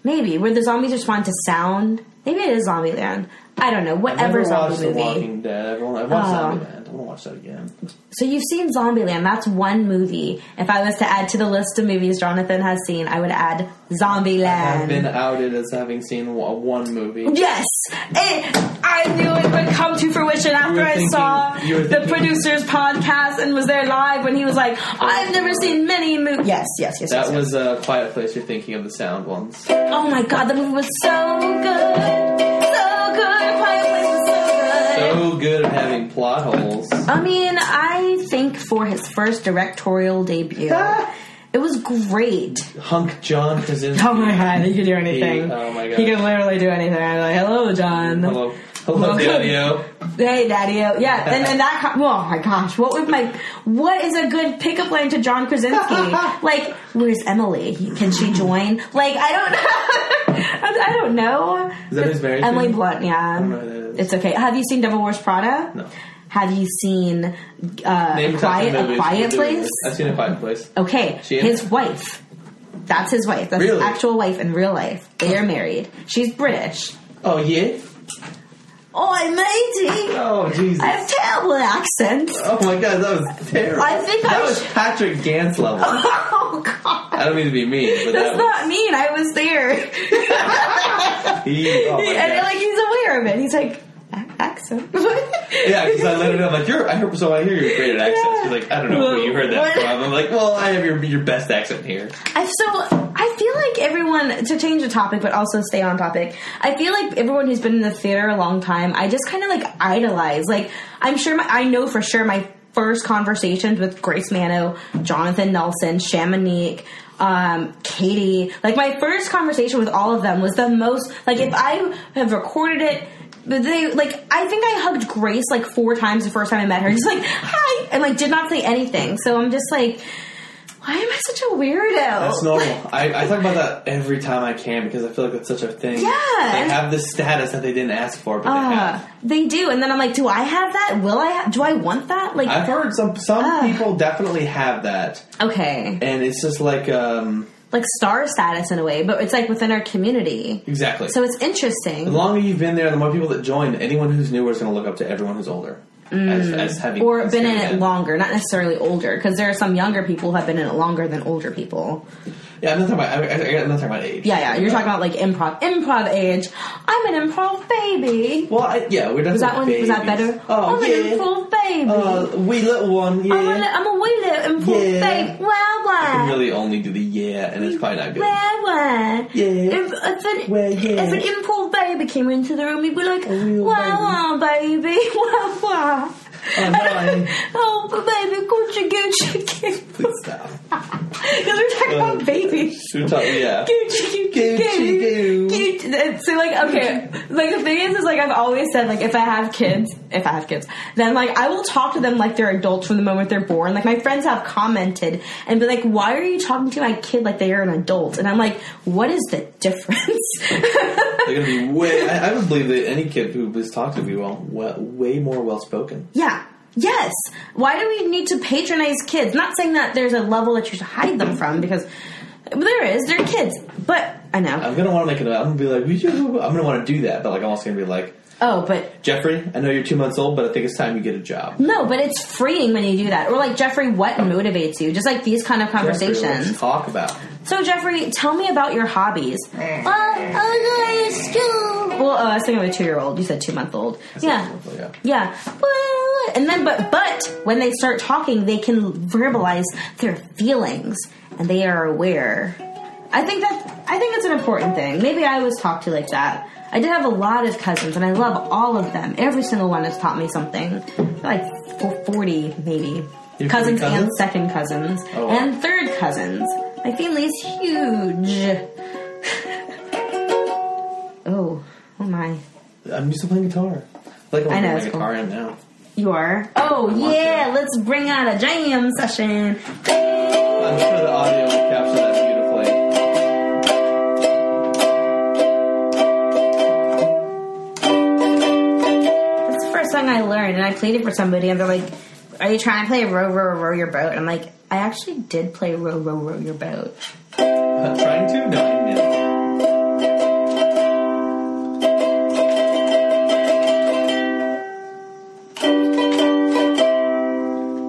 Maybe where the zombies respond to sound. Maybe it is Zombieland. I don't know. I've Whatever never zombie watched The movie. Walking Dead. I've, only, I've watched Oh. Zombieland. I want to watch that again. So you've seen Zombieland. That's one movie. If I was to add to the list of movies Jonathan has seen, I would add Zombieland. I've been outed as having seen one movie. Yes, it, I knew it would come to fruition after were I saw the producer's podcast and was there live when he was like, "I've never seen many movies." Yes, yes, yes. That yes, was a quiet place. You're thinking of the sound ones. Oh my god, the movie was so good. So good at having plot holes. I mean, I think for his first directorial debut, it was great. Hunk John Krasinski. Oh my god, he could do anything. He- oh my God. He could literally do anything. I'm like, hello, John. Hello, hello, Welcome. Daddy-O. Hey, Daddy. Yeah, and then that. Oh my gosh, what would my? What is a good pickup line to John Krasinski? like, where's Emily? Can she join? Like, I don't know. I don't know. Is that who's married to? Emily Blunt. Yeah, don't know who that is. it's okay. Have you seen Devil Wears Prada? No. Have you seen uh, Name a Quiet, a Quiet Place? I've seen a quiet place. Okay, She his wife. That's his wife. That's Really? his actual wife in real life. They are married. She's British. Oh yeah. Oh, matey. Oh Jesus. I have terrible accents. Oh my god, that was terrible. I think that I was sh- Patrick Gantz level. Oh God. I don't mean to be mean, but That's that not mean. I was there. he. Oh and like he's aware of it. He's like "A- accent. Yeah, because I let her know. I'm like, you're. I heard. So I hear you're great at accents. She's like, I don't know who you heard that What? from. I'm like, well, I have your your best accent here. I so I feel like everyone to change the topic, but also stay on topic. I feel like everyone who's been in the theater a long time, I just kind of like idolize. Like I'm sure my, I know for sure my first conversations with Grace Mano, Jonathan Nelson, Shamanique, um, Katie. Like my first conversation with all of them was the most. Like if I have recorded it. But they like I think I hugged Grace like four times the first time I met her, just like hi, and like did not say anything. So I'm just like, why am I such a weirdo? That's normal. I, I talk about that every time I can because I feel like it's such a thing. Yeah. They have this status that they didn't ask for, but they Uh, have. they do, and then I'm like, do I have that? Will I? Ha- do I want that? Like, I've heard some some Ah. people definitely have that, okay, and it's just like um like star status in a way, but it's like within our community, exactly. so it's interesting. the longer you've been there, the more people that join. Anyone who's newer is going to look up to everyone who's older as, as having Mm. or been in it longer, not necessarily older, because there are some younger people who have been in it longer than older people. Yeah, I'm not talking about. I, I'm not talking about age. Yeah, yeah, you're talking about like improv, improv age. I'm an improv baby. Well, I, yeah, we're definitely Was that one? Was that better? Oh I'm yeah. an improv baby. Uh, wee little one, yeah. I'm, a, I'm a wee little improv Yeah. baby. Wow, I can really only do the yeah, and it's probably not good. Where, where? Yeah. If, if, an, Where, yeah. if an improv baby came into the room, we'd be like, wow, wow, baby, wow, wow. Oh, no. oh, but baby, Gucci, Gucci, Gucci. Please stop. Because we're talking about uh, babies. We're talking, yeah. Gucci, Gucci, Gucci, Gucci, Gucci. Uh, so like, okay, like the thing is, is like I've always said, like if I have kids, if I have kids, then like I will talk to them like they're adults from the moment they're born. Like my friends have commented and be like, "Why are you talking to my kid like they are an adult?" And I'm like, "What is the difference?" They're gonna be way. I, I would believe that any kid who was talked to would be well, well way more well spoken. yeah. Yes. Why do we need to patronize kids? Not saying that there's a level that you should hide them from because there is. They're kids. But I know. I'm gonna want to make it. I'm gonna be like, I'm gonna want to do that, but like I'm also gonna be like, Oh, but Jeffrey, I know you're two months old, but I think it's time you get a job. No, but it's freeing when you do that. Or like Jeffrey, what motivates you? Just like these kind of conversations. let's talk about. So Jeffrey, tell me about your hobbies. Well, I go to school. Well, uh, I was thinking of a two-year-old. You said two-month-old. Yeah. yeah. Yeah. Well, and then, but, but when they start talking, they can verbalize their feelings and they are aware. I think that, I think it's an important thing. Maybe I was taught to like that. I did have a lot of cousins and I love all of them. Every single one has taught me something. Like f- 40 maybe. Have Cousins, and second cousins. Oh, wow. And third cousins. My family is huge. oh, oh my. I'm used to playing guitar. Like I'm I know, playing cool. guitar in now. You are? Oh, yeah, let's bring out a jam session. I'm sure the audio will capture that song I learned, and I played it for somebody, and they're like, Are you trying to play Row, Row, Row Your Boat? And I'm like, I actually did play Row, Row, Row Your Boat. I'm trying to? No, didn't.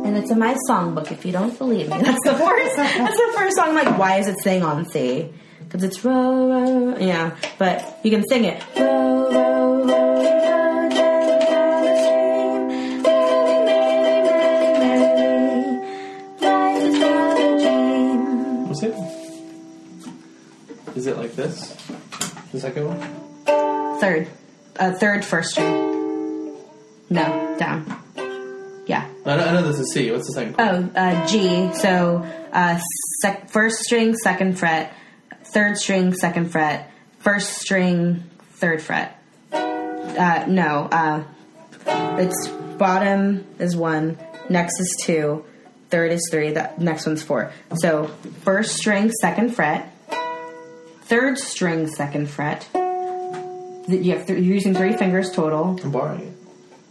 And it's in my songbook, if you don't believe me. That's the first, that's the first song, like, why is it staying on C? Because it's row, row, yeah, but you can sing it. Row, row, row, second one? Third, uh, third first string. No, down. Yeah. I know, I know this is C. What's the second? Oh, uh, G. So uh, sec- first string, second fret. Third string, second fret. First string, third fret. Uh, no. Uh, it's bottom is one. Next is two. Third is three. The next one's four. So first string, second fret. Third string, second fret. You have th- you're using three fingers total. I'm borrowing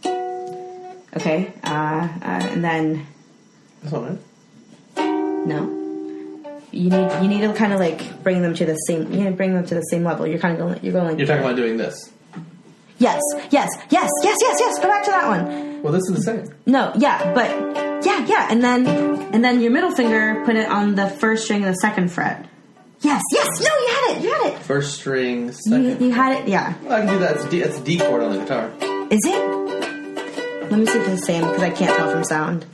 it. Okay. Uh, uh, and then This one, right? No. You need you need to kind of like bring them to the same. You need to bring them to the same level. You're kind of going. You're going like. You're talking about doing this. Yes, yes, yes, yes, yes, yes. Go back to that one. Well, this is the same. No, yeah, but yeah, yeah, and then and then your middle finger, put it on the first string of the second fret. Yes, yes. No, you had it. You had it. First string, You, second. you had it. Yeah. I can do that. It's a D, it's a D chord on the guitar. Is it? Let me see if it's the same because I can't tell from sound.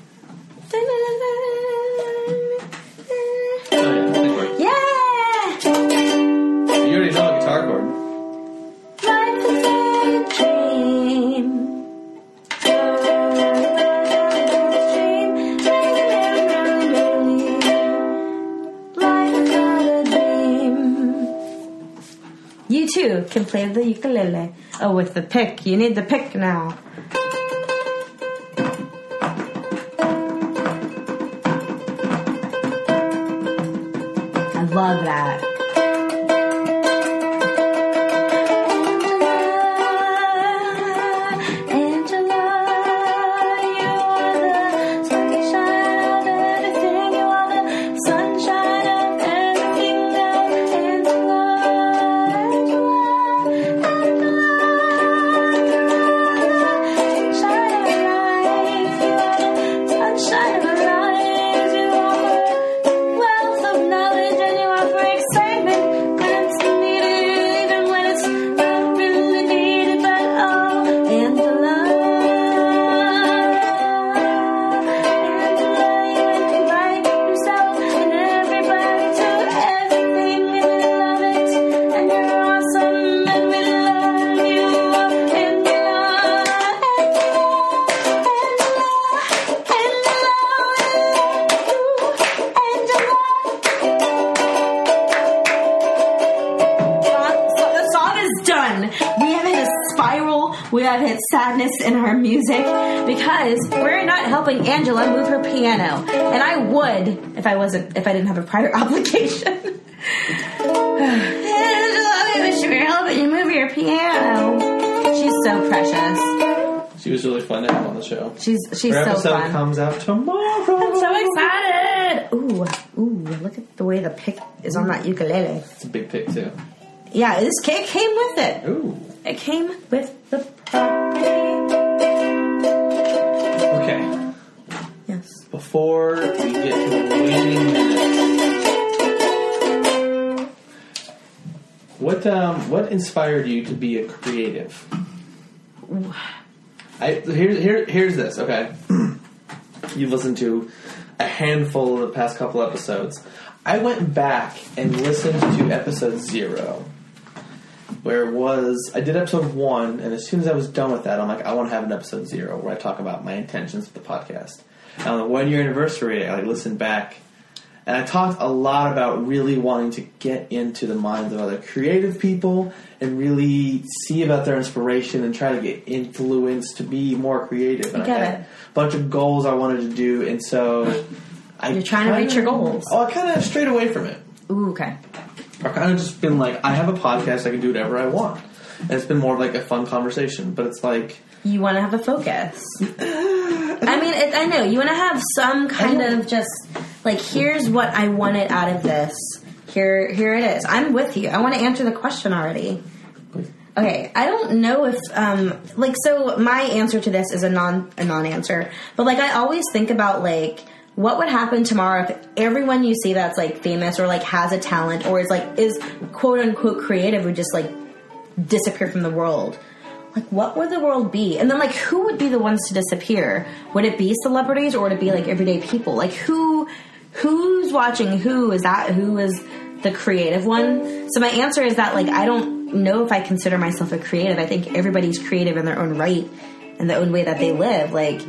Too can play the ukulele. Oh, with the pick. You need the pick now. I love that. Helping Angela move her piano. And I would if I wasn't if I didn't have a prior obligation. Angela, we wish we were helping you move your piano. She's so precious. She was really fun to have on the show. She's she's Her so episode fun. comes out tomorrow. I'm so excited. Ooh, ooh, look at the way the pick is on that ukulele. It's a big pick too. Yeah, this cake came with it. Ooh. It came with what inspired you to be a creative? I here, here here's this. Okay, you've listened to a handful of the past couple episodes. I went back and listened to episode zero, where it was I did episode one, and as soon as I was done with that, I'm like, I want to have an episode zero where I talk about my intentions for the podcast. And on the one year anniversary, I listened back, and I talked a lot about really wanting to get into the minds of other creative people and really see about their inspiration and try to get influenced to be more creative. And I had it. a bunch of goals I wanted to do, and so. I You're trying to reach your goals. Oh, I kind of strayed away from it. Ooh, okay. I've kind of just been like, I have a podcast, I can do whatever I want. And it's been more of like a fun conversation, but it's like, You want to have a focus. I mean, it, I know you want to have some kind of just like, here's what I wanted out of this. Here, here it is. I'm with you. I want to answer the question already. Okay, I don't know if um like so my answer to this is a non a non answer. But like I always think about like what would happen tomorrow if everyone you see that's like famous or like has a talent or is like is quote unquote creative would just like disappear from the world. Like what would the world be? And then like who would be the ones to disappear? Would it be celebrities or would it be like everyday people? Like who who's watching who? Is that who is the creative one? So my answer is that like I don't know if I consider myself a creative. I think everybody's creative in their own right in the own way that they live. Like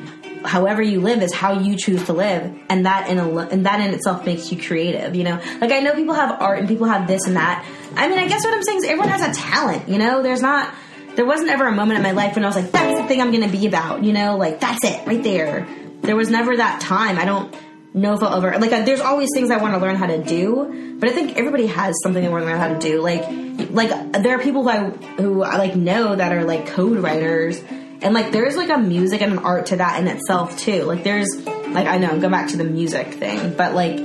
however you live is how you choose to live and that in a, and that in itself makes you creative you know like i know people have art and people have this and that i mean i guess what i'm saying is everyone has a talent you know there's not there wasn't ever a moment in my life when i was like that's the thing i'm gonna be about you know like that's it right there there was never that time i don't if i'll like uh, there's always things i want to learn how to do but i think everybody has something they want to learn how to do like like there are people who i who i like know that are like code writers and like there's like a music and an art to that in itself too like there's like i know go back to the music thing but like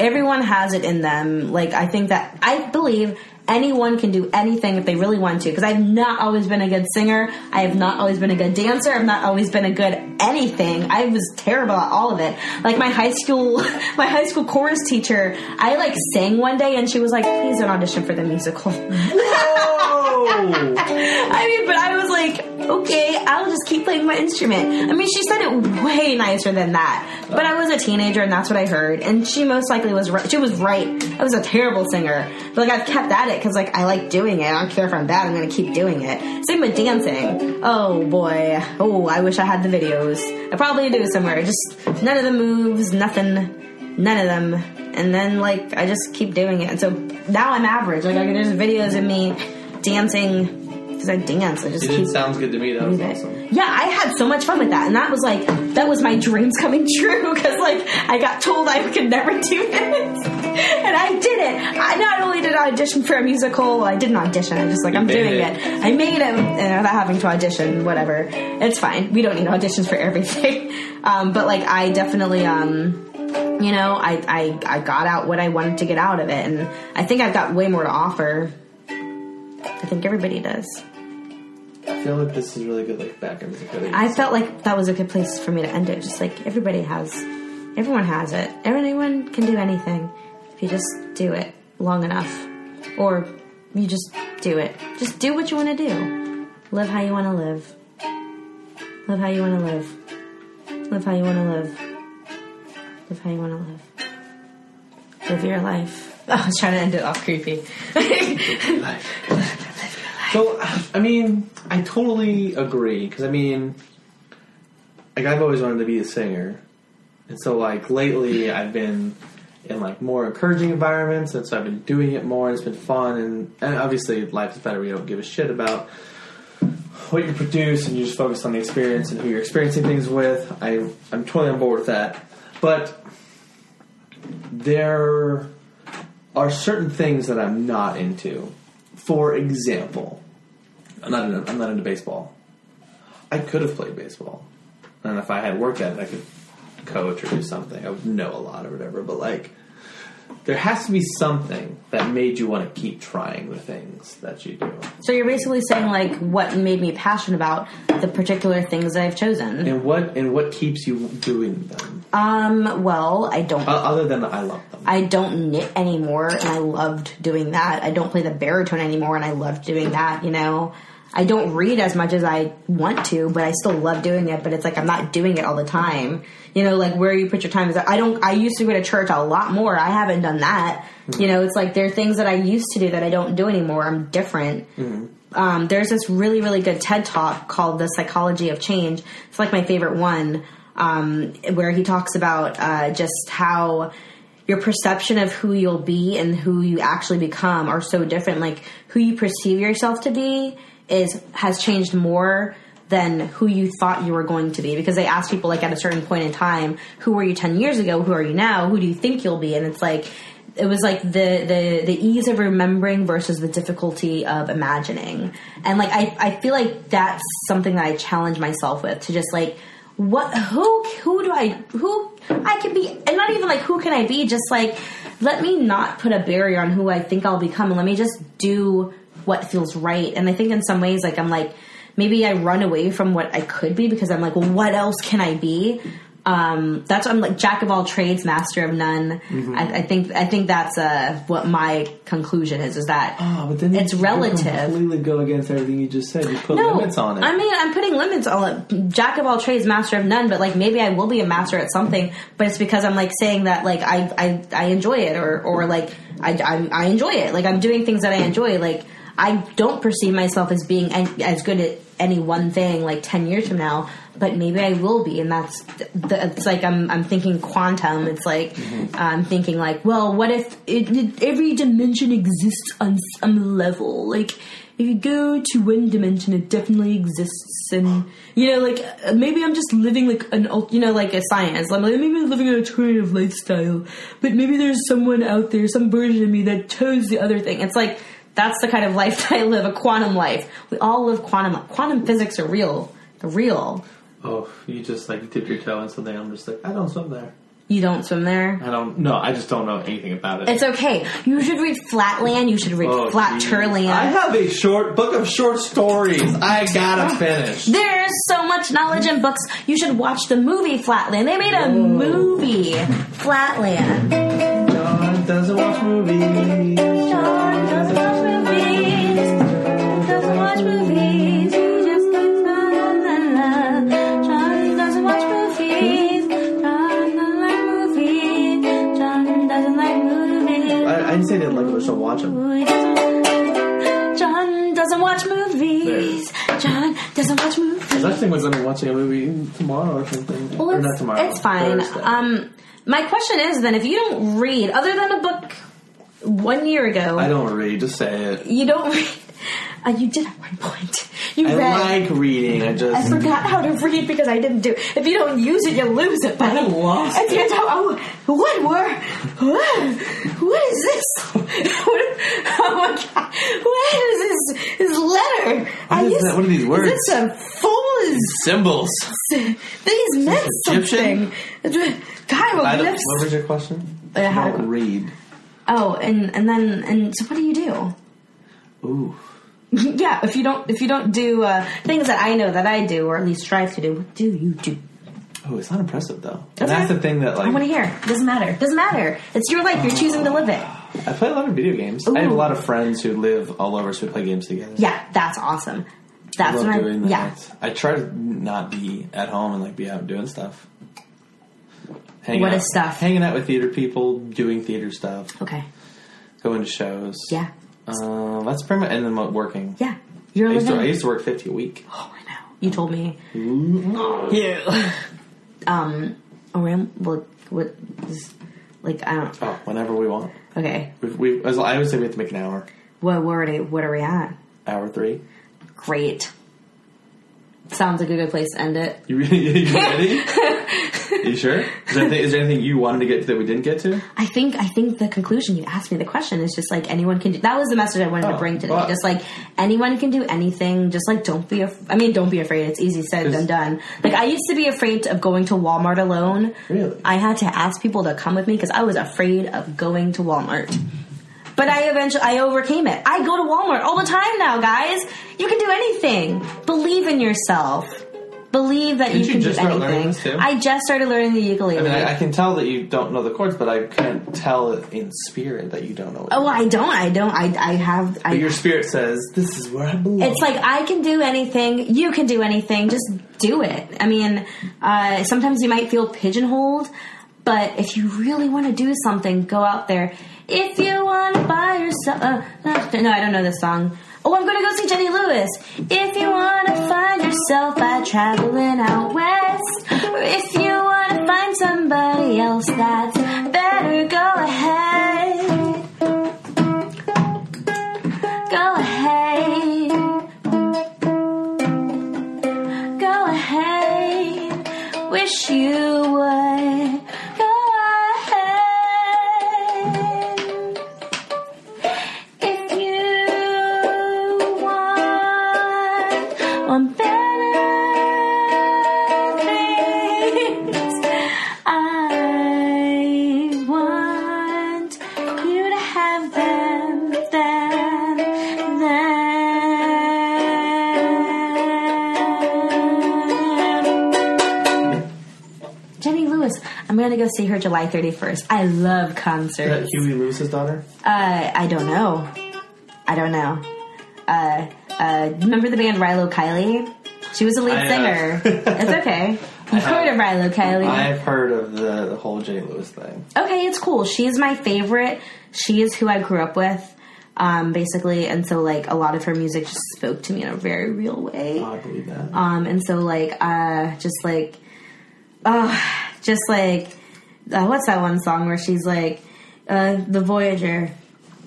everyone has it in them. Like I think that I believe anyone can do anything if they really want to. Because I've not always been a good singer. I have not always been a good dancer. I've not always been a good anything. I was terrible at all of it. Like my high school, my high school chorus teacher. I like sang one day and she was like, "Please don't audition for the musical." Whoa! I mean, but I was like, okay, I'll just keep playing my instrument. I mean, she said it way nicer than that. But I was a teenager and that's what I heard. And she most likely was right. She was right. I was a terrible singer. But like, I've kept at it because like, I like doing it. I don't care if I'm bad. I'm to keep doing it. Same with dancing. Oh boy. Oh, I wish I had the videos. I probably do somewhere. Just none of the moves, nothing, none of them. And then like, I just keep doing it. And so now I'm average. Like, there's videos of me dancing because I dance. I just keep It sounds good to me. That was awesome. Yeah, I had so much fun with that, and that was like that was my dreams coming true because like I got told I could never do it, and I did it. I not only did I audition for a musical, I didn't audition. I just like I'm doing it. it. I made it uh, without having to audition. Whatever, it's fine. We don't need auditions for everything. Um, but like I definitely um you know, I, I I got out what I wanted to get out of it, and I think I've got way more to offer. I think everybody does. I feel like this is really good, like background music. Really I felt like that was a good place for me to end it. Just like everybody has, everyone has it. Everyone can do anything if you just do it long enough, or you just do it. Just do what you want to do. Live how you want to live. Live how you want to live. Live how you want to live. Live how you want to live. Live your life. I was trying to end it off creepy. So, I mean, I totally agree because I mean, like I've always wanted to be a singer, and so like lately I've been in like more encouraging environments, and so I've been doing it more. and It's been fun, and, and obviously life is better. You don't give a shit about what you produce, and you just focus on the experience and who you're experiencing things with. I I'm totally on board with that, but there are certain things that I'm not into. For example, I'm not into, I'm not into baseball. I could have played baseball, and if I had worked at it, I could coach or do something. I would know a lot or whatever. But like, there has to be something that made you want to keep trying the things that you do. so you're basically saying like what made me passionate about the particular things that I've chosen. And what and what keeps you doing them? Um, well, I don't. O- Other than I love them. I don't knit anymore, and I loved doing that. I don't play the baritone anymore, and I loved doing that. You know, I don't read as much as I want to, but I still love doing it. But it's like I'm not doing it all the time. You know, like where you put your time is. I don't. I used to go to church a lot more. I haven't done that. You know, it's like there are things that I used to do that I don't do anymore. I'm different. Um, there's this really, really good TED talk called The Psychology of Change. It's like my favorite one, um, where he talks about uh, just how your perception of who you'll be and who you actually become are so different. Like who you perceive yourself to be is has changed more than who you thought you were going to be. Because they ask people like at a certain point in time who were you 10 years ago? Who are you now? Who do you think you'll be? And it's like it was like the the the ease of remembering versus the difficulty of imagining. And like i i feel like that's something that i challenge myself with to just like what who who do i who i can be? And not even like who can i be? Just like let me not put a barrier on who i think i'll become. And let me just do what feels right and i think in some ways like i'm like maybe i run away from what i could be because i'm like well what else can i be um, that's what I'm like jack of all trades, master of none. I, I think I think that's uh, what my conclusion is. Is that Oh, but then it's you relative. completely go against everything you just said. You put No, limits on it. I mean, I'm putting limits on it. Jack of all trades, master of none. But like, maybe I will be a master at something. But it's because I'm like saying that like I I, I enjoy it, or or like I, I I enjoy it. Like I'm doing things that I enjoy. Like I don't perceive myself as being as good at any one thing like 10 years from now but maybe i will be and that's the, it's like i'm i'm thinking quantum. It's like mm-hmm. i'm thinking like well what if it, it, every dimension exists on some level? Like if you go to one dimension it definitely exists and you know like maybe i'm just living like an you know like a science. I'm like maybe i'm living an alternative lifestyle but maybe there's someone out there some version of me that chose the other thing. It's like that's the kind of life that I live, a quantum life. We all live quantum. Quantum physics are real. They're real. oh, you just like dip your toe in something. I'm just like, I don't swim there. You don't swim there. I don't. No, I just don't know anything about it. It's okay. You should read Flatland. You should read Oh, Flat geez. Turland. I have a short book of short stories. I gotta ah, finish. There's so much knowledge in books. You should watch the movie Flatland. They made a movie, Flatland. John doesn't watch movies. John movies. John doesn't watch movies. I think was I'm watching a movie tomorrow or something. Well, or it's, not tomorrow. it's fine. Thursday. Um, my question is then, if you don't read, other than a book one year ago, I don't read. Just say it. you don't read. Uh, you did at one point. You I read. like reading. I just I forgot how to read because I didn't do. If you don't use it, you lose it. Buddy. I lost If you it. don't, oh, what word? What? What is this? What, oh my god! What is this? This letter? I is used- that? What are these words? Is this a full? Symbols. These meant Egyptian? something. I Hieroglyphs. what was your question? Uh, how- don't read. Oh, and and then and so what do you do? Ooh. yeah, if you don't if you don't do uh, things that I know that I do, or at least strive to do, what do you do? Oh, it's not impressive though. And that's the thing that like I want to hear. Doesn't matter. Doesn't matter. It's your life. You're choosing to live it. I play a lot of video games. I have a lot of friends who live all over, so we play games together. Yeah, that's awesome. I That's love what I. doing that. Yeah. I try to not be at home and like be out doing stuff. Hanging What out, is stuff? Hanging out with theater people, doing theater stuff, Okay. going to shows. Yeah. Uh, that's pretty much, and then working. Yeah. You're I used, to, I used to work 50 a week. Oh, I know. You told me. Yeah. um. Around what? What is like? I don't. Oh, whenever we want. Okay. We've, we as I always say we have to make an hour. What? What are, they, what are we at? Hour three. Great. Sounds like a good place to end it. You, you ready? you sure? Is there, anything, is there anything you wanted to get to that we didn't get to? I think I think the conclusion you asked me the question is just like anyone can do. That was the message I wanted to Oh, bring today. well- just like anyone can do anything. Just like don't be. Af- I mean, don't be afraid. It's easy said than done. Like I used to be afraid of going to Walmart alone. Really? I had to ask people to come with me because I was afraid of going to Walmart. But I eventually I overcame it. I go to Walmart all the time now, guys. You can do anything. Believe in yourself. Believe that Didn't you you can just do start anything. too? I just started learning the ukulele. I mean, I, I can tell that you don't know the chords, but I can't tell in spirit that you don't know. Oh, I don't. I don't. I, I have. I, But your spirit says, "This is where I belong." it's like I can do anything. You can do anything. Just do it. I mean, uh, sometimes you might feel pigeonholed, but if you really want to do something, go out there. If you want to buy yourself, uh, no, I don't know this song. Oh, I'm gonna go see Jenny Lewis. If you want to find yourself by traveling out west, or if you want to find somebody else, that's better. Go ahead. Go ahead. Go ahead. Wish you would. I'm gonna go see her July 31st. I love Is that concerts. Huey Lewis's daughter. Uh, I don't know. I don't know. Uh, uh, remember the band Rilo Kiley? She was a lead I, singer. it's okay. You've heard of Rilo Kiley. I've heard of the, the whole Jenny Lewis thing. okay, it's cool. She's my favorite. She is who I grew up with, um, basically, and so like a lot of her music just spoke to me in a very real way. Oh, I believe that. Um, and so like, uh, just like, oh, just like, uh, what's that one song where she's like, uh, the Voyager,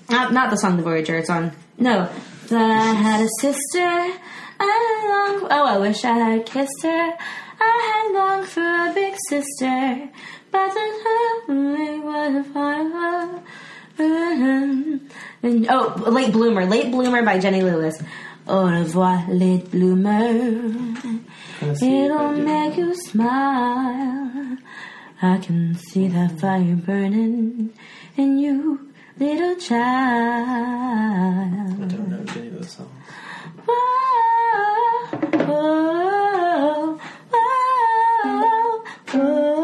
not not the song The Voyager. It's on no. That I had a sister. I long. Oh, I wish I had kissed her. I had longed for a big sister, but the time was fun. And oh, late bloomer, late bloomer by Jenny Lewis. Au revoir, late bloomer. Kinda see if I It'll make you smile. I can see that fire burning in you, little child. I don't know any of those songs. Whoa, whoa, whoa, whoa,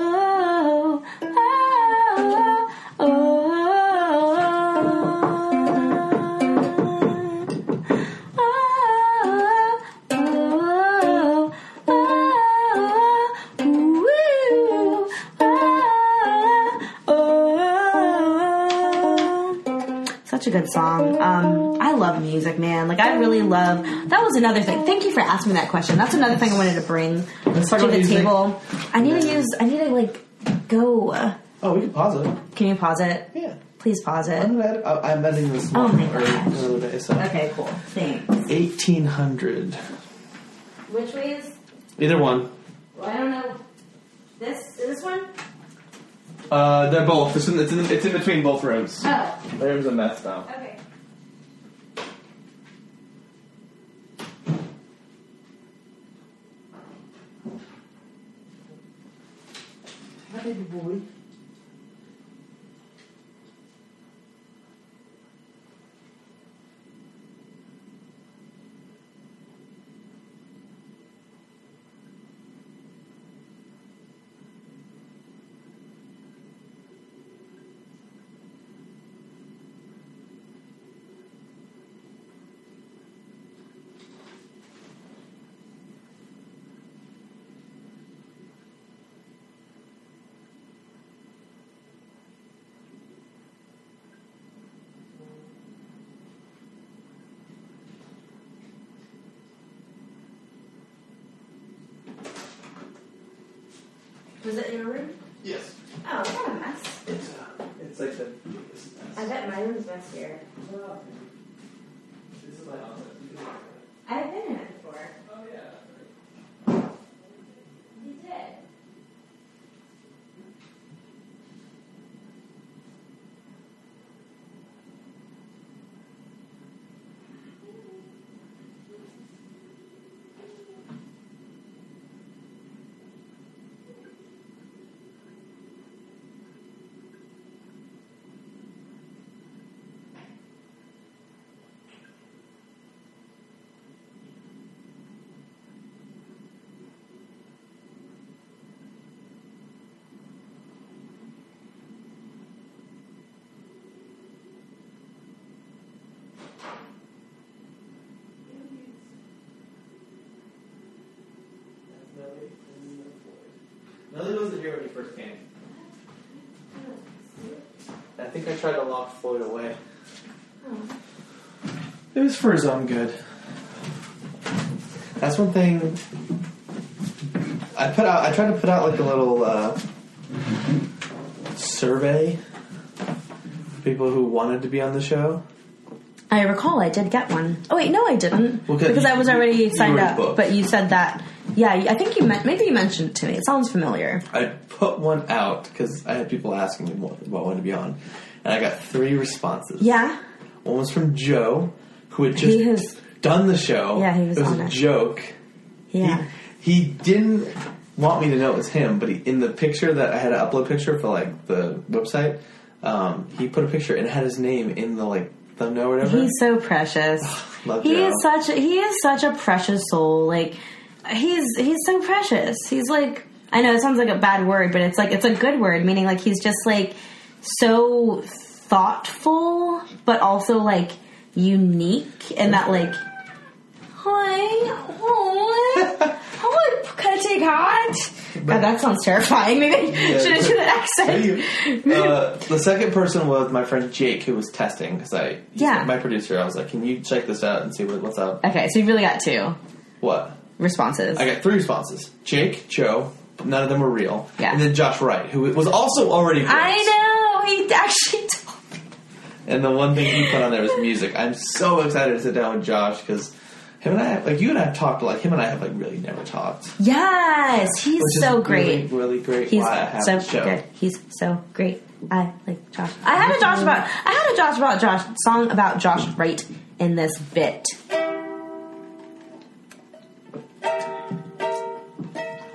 Such a good song. Um, I love music, man. Like I really love. That was another thing. Thank you for asking me that question. That's another thing I wanted to bring Let's to the music. table. I need to use. I need to like go. Oh, we can pause it. Can you pause it? Yeah. Please pause it. I'm, gonna edit, I- I'm editing this Oh one my or gosh. another day. So Okay, cool. Thanks. 1800. Which way is? Either one. Well, I don't know. This is this one. Uh, they're both. It's in, it's, in, it's in between both rooms. Oh, The room's a mess now. okay. boy. Was it in your room? Yes. Oh, what a mess. It's, uh, it's like the biggest I bet my room's messier. This is my office. You can look at it. I've been in it before. Oh, yeah. You did. That's Nelly and Floyd. Nelly wasn't here when he first came. I think I tried to lock Floyd away. It was for his own good. That's one thing. I put out. I tried to put out like a little uh, survey. for People who wanted to be on the show. I recall I did get one. Oh wait, no, I didn't Well, 'cause because I was already you signed were up. booked. But you said that. Yeah, I think you meant maybe you mentioned it to me. It sounds familiar. I put one out because I had people asking me what, what one to be on, and I got three responses. Yeah. One was from Joe, who had just He was- done the show. Yeah, he was It was on a it. joke. Yeah. He, he didn't want me to know it was him, but he, in the picture that I had an upload picture for like the website, um, he put a picture and it had his name in the like thumbnail or whatever. He's so precious. Love he Joe. is such a, he is such a precious soul. Like he's he's so precious. He's like I know it sounds like a bad word, but it's like it's a good word, meaning like he's just like so thoughtful, but also like unique in that like hi, hi, hi, can I take hot? God, that sounds terrifying. Maybe I should have do that accent. uh, the second person was my friend Jake, who was testing because I, Yeah. my producer. I was like, "Can you check this out and see what, what's up?" Okay, so you really got two What? Responses. I got three responses: Jake, Joe. None of them were real. Yeah. And then Josh Wright, who was also already. booked. I know he actually. Told And the one thing he put on there was music. I'm so excited to sit down with Josh because him and I, like you and I have talked, like him and I have like really never talked. Yes, he's so really, great. really great. He's have so good. He's so great. I like Josh. I had a Josh about. I had a Josh about Josh song about Josh right in this bit.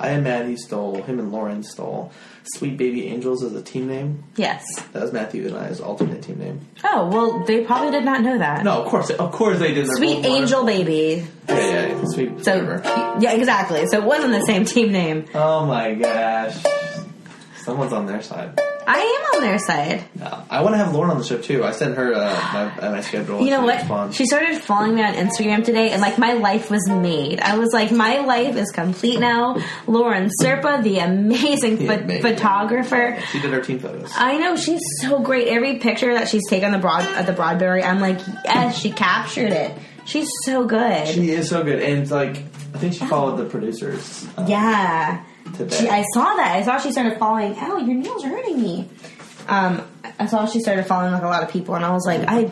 I and Maddie stole. Him and Lauren stole. Sweet Baby Angels is a team name. Yes. That was Matthew and I's alternate team name. Oh well, they probably did not know that. No, of course, of course they did. They're Sweet Angel wonderful. Baby. Yeah, yeah, yeah. Sweet. So whatever. yeah, exactly. So it wasn't the same team name. Oh my gosh. Someone's on their side. I am on their side. I want to have Lauren on the show too. I sent her uh, my, uh, my schedule. You know what? responds. She started following me on Instagram today, and like my life was made. I was like, my life is complete now. Lauren Serpa, the amazing, The pho- amazing. photographer. She did her team photos. I know she's so great. Every picture that she's taken the broad at the Broadberry, I'm like, yes, she captured it. She's so good. She is so good, and like I think she followed the producers. Uh, yeah. Today. She, I saw that. I saw she started falling. Oh, your nails are hurting me. Um, I saw she started following like a lot of people, and I was like, I.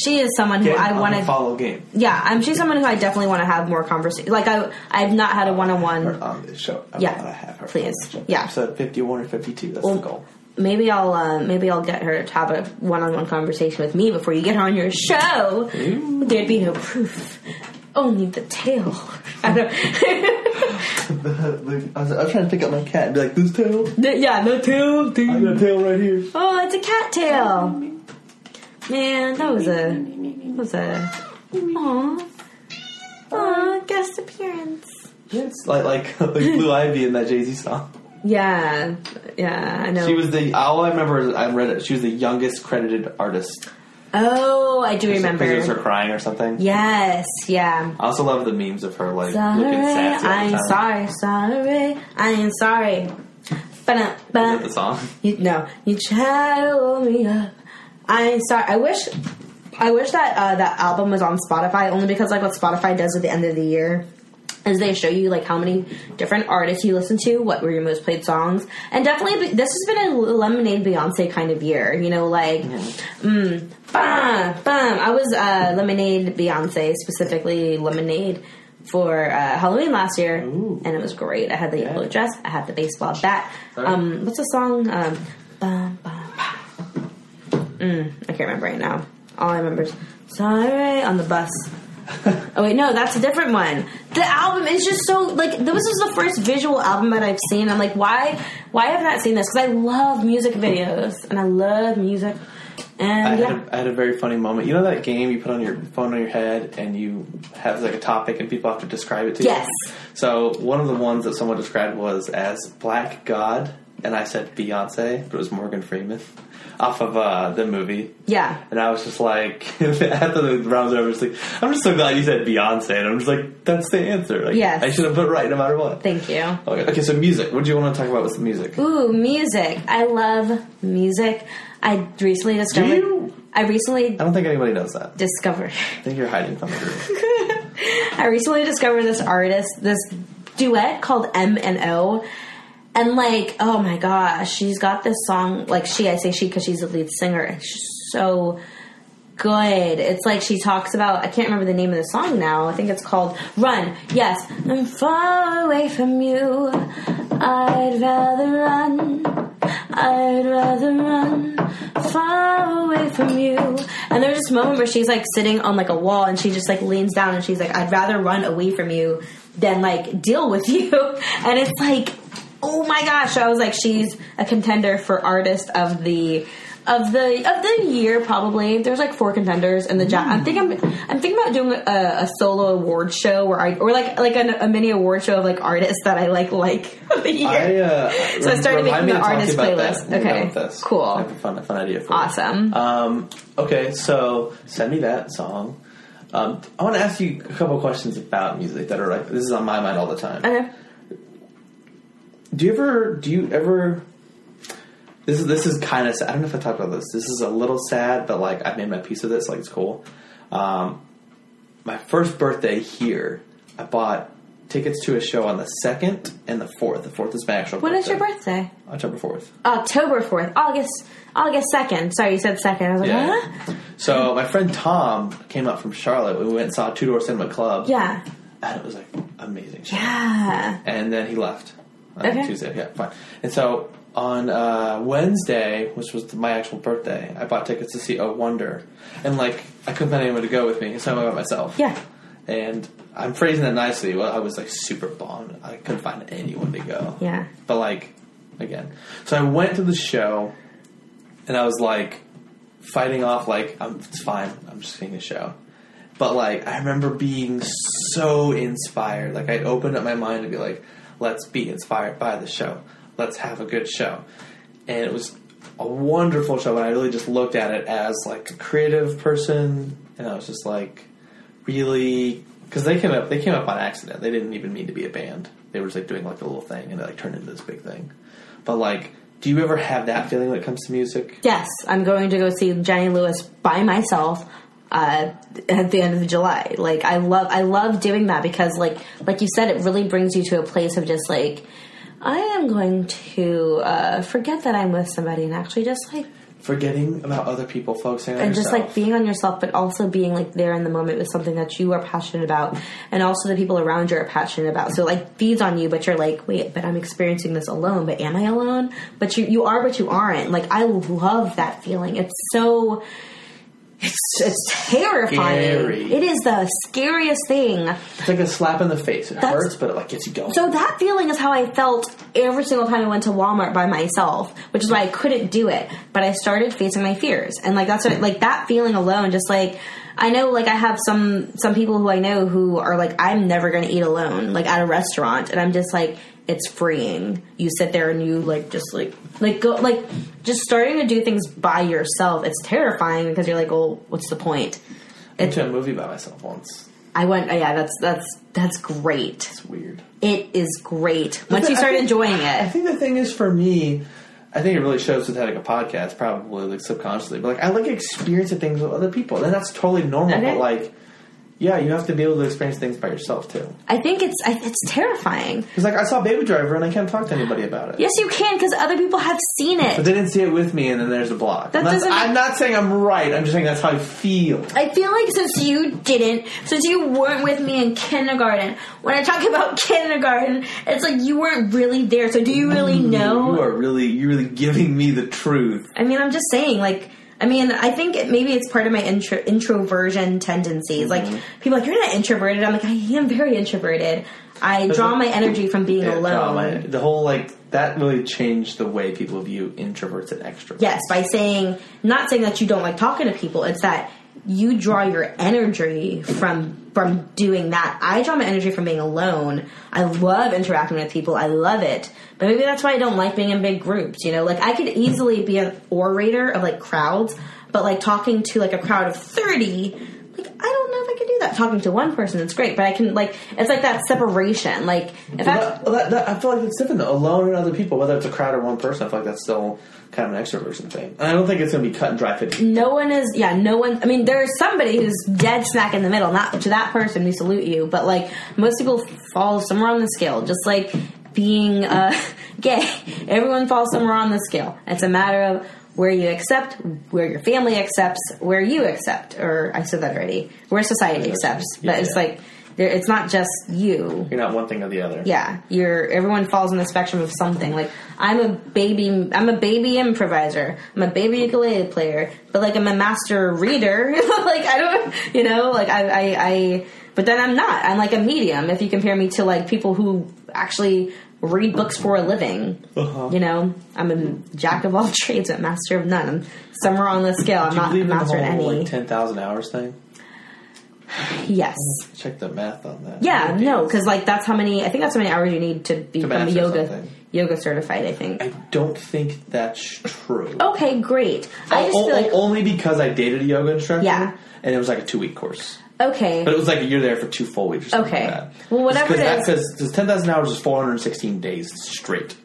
She is someone who Get I want to. follow game. Yeah, I'm. She's someone who I definitely want to have more conversation. Like I, I've not had a one on one on this show. I Yeah, want have her. please. on the show. Yeah. Episode fifty-one or fifty-two. That's Well, the goal. Maybe I'll. Uh, maybe I'll get her to have a one on one conversation with me before you get her on your show. Ooh. There'd be no proof, only the tail. I don't. The- I, was, I was trying to pick up my cat and be like, "This tail? The- yeah, the tail. I got a tail right here." Oh, it's a cat tail. Man, that was a that was a aw aw guest appearance. It's like like like Blue Ivy in that Jay Z song. Yeah, yeah, I know. She was the all I remember I read it. She was the youngest credited artist. Oh, I do it was her crying or something. Yes, yeah. I also love the memes of her like Sorry, looking all I ain't sorry, sorry, I ain't sorry. Ba-dum, Is that the song? You, no, you try to hold me up. I ain't sorry. I wish, I wish that uh, that album was on Spotify only because like what Spotify does at the end of the year is they show you like how many different artists you listen to, what were your most played songs, and definitely this has been a Lemonade Beyonce kind of year. You know, like, mm, bam, bam. I was uh, Lemonade Beyonce specifically Lemonade. For uh, Halloween last year, Ooh. and it was great. I had the Yeah. yellow dress, I had the baseball bat. Um, what's the song? Um, bum, bum. Mm, I can't remember right now. All I remember is "Sorry" on the bus. oh wait, no, that's a different one. The album is just so like this is the first visual album that I've seen. I'm like, why? Why have I not seen this? Because I love music videos and I love music. I And had, a, I had a very funny moment. You know that game you put on your phone on your head and you have like a topic and people have to describe it to Yes. you? Yes. So one of the ones that someone described was as Black God, and I said Beyonce, but it was Morgan Freeman off of uh, the movie. yeah. And I was just like, after the rounds were over, was like, I'm just so glad you said Beyonce. And I'm just like, that's the answer. Like, Yes. I should have put right no matter what. Thank you. Okay, okay, so music. What do you want to talk about with the music? Ooh, music. I love music. I recently discovered. you? I recently I don't think anybody knows that. discovered. I think you're hiding from the group. I recently discovered this artist, this duet called M and O. And like, oh my gosh, she's got this song. Like she, I say she because she's the lead singer. and She's so good. It's like she talks about. I can't remember the name of the song now. I think it's called "Run." Yes, I'm far away from you. I'd rather run. I'd rather run far away from you. And there's this moment where she's like sitting on like a wall and she just like leans down and she's like, I'd rather run away from you than like deal with you. And it's like, oh my gosh. I was like, she's a contender for artist of the of the of the year probably. There's like four contenders in the ja- I'm thinking I'm, I'm thinking about doing a, a solo award show where I or like like a, a mini award show of like artists that I like like of the year. I, uh, So I started making the to talk to artist playlist. Okay. Cool. I have a fun, a fun idea for you. Awesome. Um, okay, so send me that song. Um, I want to ask you a couple questions about music that are like this is on my mind all the time. okay. Do you ever? Do you ever? This is this is kind of. I don't know if I talked about this. This is a little sad, but like I made my peace with this. Like it's cool. Um, my first birthday here, I bought tickets to a show on the second and the fourth. The fourth is my actual. When birthday. is your birthday? October fourth. October fourth. August August second. Sorry, you said second. I was like, Yeah. huh? So my friend Tom came up from Charlotte. We went and saw Two Door Cinema Club. Yeah. and it was like amazing. Show. Yeah. And then he left on Okay. Tuesday. Yeah, fine. And so on uh, Wednesday, which was my actual birthday, I bought tickets to see Oh Wonder, and like I couldn't find anyone to go with me, so I went by myself. Yeah. and I'm phrasing that nicely. Well, I was like super bummed. I couldn't find anyone to go. Yeah. But like, again, so I went to the show, and I was like fighting off like, I'm, it's fine. I'm just seeing a show. But like, I remember being so inspired. Like, I opened up my mind to be like, let's be inspired by the show. Let's have a good show. And it was a wonderful show. And I really just looked at it as like a creative person, and I was just like, really, because they came up, they came up on accident. They didn't even mean to be a band. They were just like doing like a little thing, and it like turned into this big thing. But like, do you ever have that feeling when it comes to music? Yes, I'm going to go see Jenny Lewis by myself uh, at the end of July. Like I love, I love doing that because, like, like you said, it really brings you to a place of just like, I am going to uh, forget that I'm with somebody and actually just like, Forgetting about other people focusing on and just like being on yourself, but also being like there in the moment with something that you are passionate about, and also the people around you are passionate about. So like feeds on you, but you're like, wait, but I'm experiencing this alone. But am I alone? But you you are, but you aren't. Like I love that feeling. It's so. It's it's terrifying. Scary. It is the scariest thing. it's like a slap in the face. It That's- hurts, but it like gets you going. So that feeling is how I felt every single time I went to Walmart by myself, which is why I couldn't do it. But I started facing my fears, and like that's what, like that feeling alone, just like I know, like I have some some people who I know who are like, I'm never going to eat alone, like at a restaurant, and I'm just like, it's freeing. You sit there and you like just like like go like just starting to do things by yourself. It's terrifying because you're like, well, what's the point? I went to a movie by myself once. I went, Oh, yeah, that's that's that's great. It's weird. It is great once you start think- enjoying it. I think the thing is for me, I think it really shows with having a podcast, probably like subconsciously. But like I like experiencing things with other people, and that's totally normal. Okay. But like, yeah, you have to be able to experience things by yourself too. I think it's I- it's terrifying. Because like I saw Baby Driver, and I can't talk to anybody about it. Yes, you can because other people have seen it. But they didn't see it with me, and then there's a block. That that's- doesn't- I'm not saying I'm right. I'm just saying that's how I feel. I feel like since you didn't, since you weren't with me in kindergarten, when I talk about kindergarten, it's like you weren't really there. So do you really mm, know? You are really, you're really giving me the truth. I mean, I'm just saying, like, I mean, I think it, maybe it's part of my intro, introversion tendencies. Like, mm-hmm. people are like, you're not introverted. I'm like, I am very introverted. I draw my energy from being Yeah, alone. drama. The whole like that really changed the way people view introverts and extroverts. Yes, by saying, not saying that you don't like talking to people, it's that you draw your energy from from doing that. I draw my energy from being alone. I love interacting with people. I love it. But maybe that's why I don't like being in big groups, you know? Like I could easily be an orator of like crowds, but like talking to like a crowd of 30, like I I could do that. Talking to one person it's great, but I can like it's like that separation. Like if Well, I that, well, that, that, I feel like it's different though. Alone and other people, whether it's a crowd or one person, I feel like that's still kind of an extroversion thing. And I don't think it's going to be cut and dry fifty. No one is, yeah, no one. I mean, there's somebody who's dead smack in the middle. Not to that person, we salute you, but like most people fall somewhere on the scale. Just like being uh, gay, everyone falls somewhere on the scale. It's a matter of where you accept, where your family accepts, where you accept, or I said that already, where society accepts. Yeah, but it's yeah. like there, it's not just you. You're not one thing or the other. Yeah, you're everyone falls on the spectrum of something. Like I'm a baby, I'm a baby improviser. I'm a baby ukulele player, but like I'm a master reader. like I don't, you know, like I, I, I, but then I'm not. I'm like a medium. If you compare me to like people who actually read books for a living, Uh-huh. you know, I'm a jack of all trades, but master of none. I'm somewhere on the scale. I'm not a master at whole any. like ten thousand hours thing? yes. Check the math on that. Yeah, no, because like that's how many. I think that's how many hours you need to become a yoga something. yoga certified. I think. I don't think that's true. Okay, great. I just o- like only because I dated a yoga instructor. Yeah. and it was like a two week course. Okay, But it was like you're there for two full weeks or something Okay. like that. Well, whatever Cause it is- Because 10,000 hours is 416 days straight.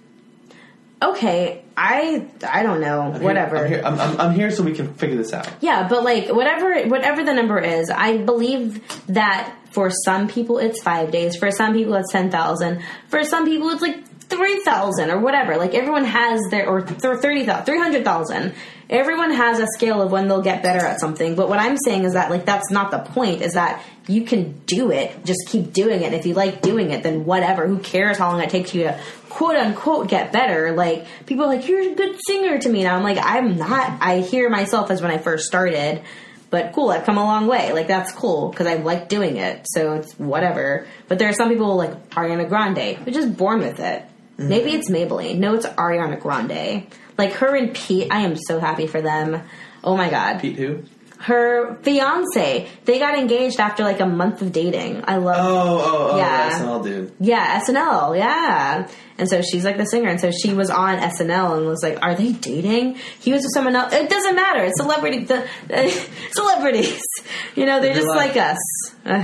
okay. I I don't know. I'm here- whatever. I'm here, I'm, I'm, I'm here so we can figure this out. Yeah, but like whatever whatever the number is, I believe that for some people it's five days. For some people it's ten thousand. For some people it's like three thousand or whatever. Like everyone has their or th- thirty thousand, three hundred thousand. Everyone has a scale of when they'll get better at something. But what I'm saying is that like that's not the point. Is that you can do it. Just keep doing it. If you like doing it, then whatever. Who cares how long it takes you to quote unquote get better? Like people are like you're a good singer to me. And I'm like I'm not. I hear myself as when I first started. But cool, I've come a long way. Like that's cool because I like doing it. So it's whatever. But there are some people like Ariana Grande who just born with it. Maybe mm-hmm. it's Maybelline. No, it's Ariana Grande. Like her and Pete, I am so happy for them. Oh my god Pete who? her fiance they got engaged after like a month of dating i love Oh, oh, oh, Yeah. yeah. SNL dude. yeah snl yeah and so she's like the singer and so she was on snl and was like are they dating he was with someone else it doesn't matter it's celebrity the, celebrities you know they're just luck. like us Uh,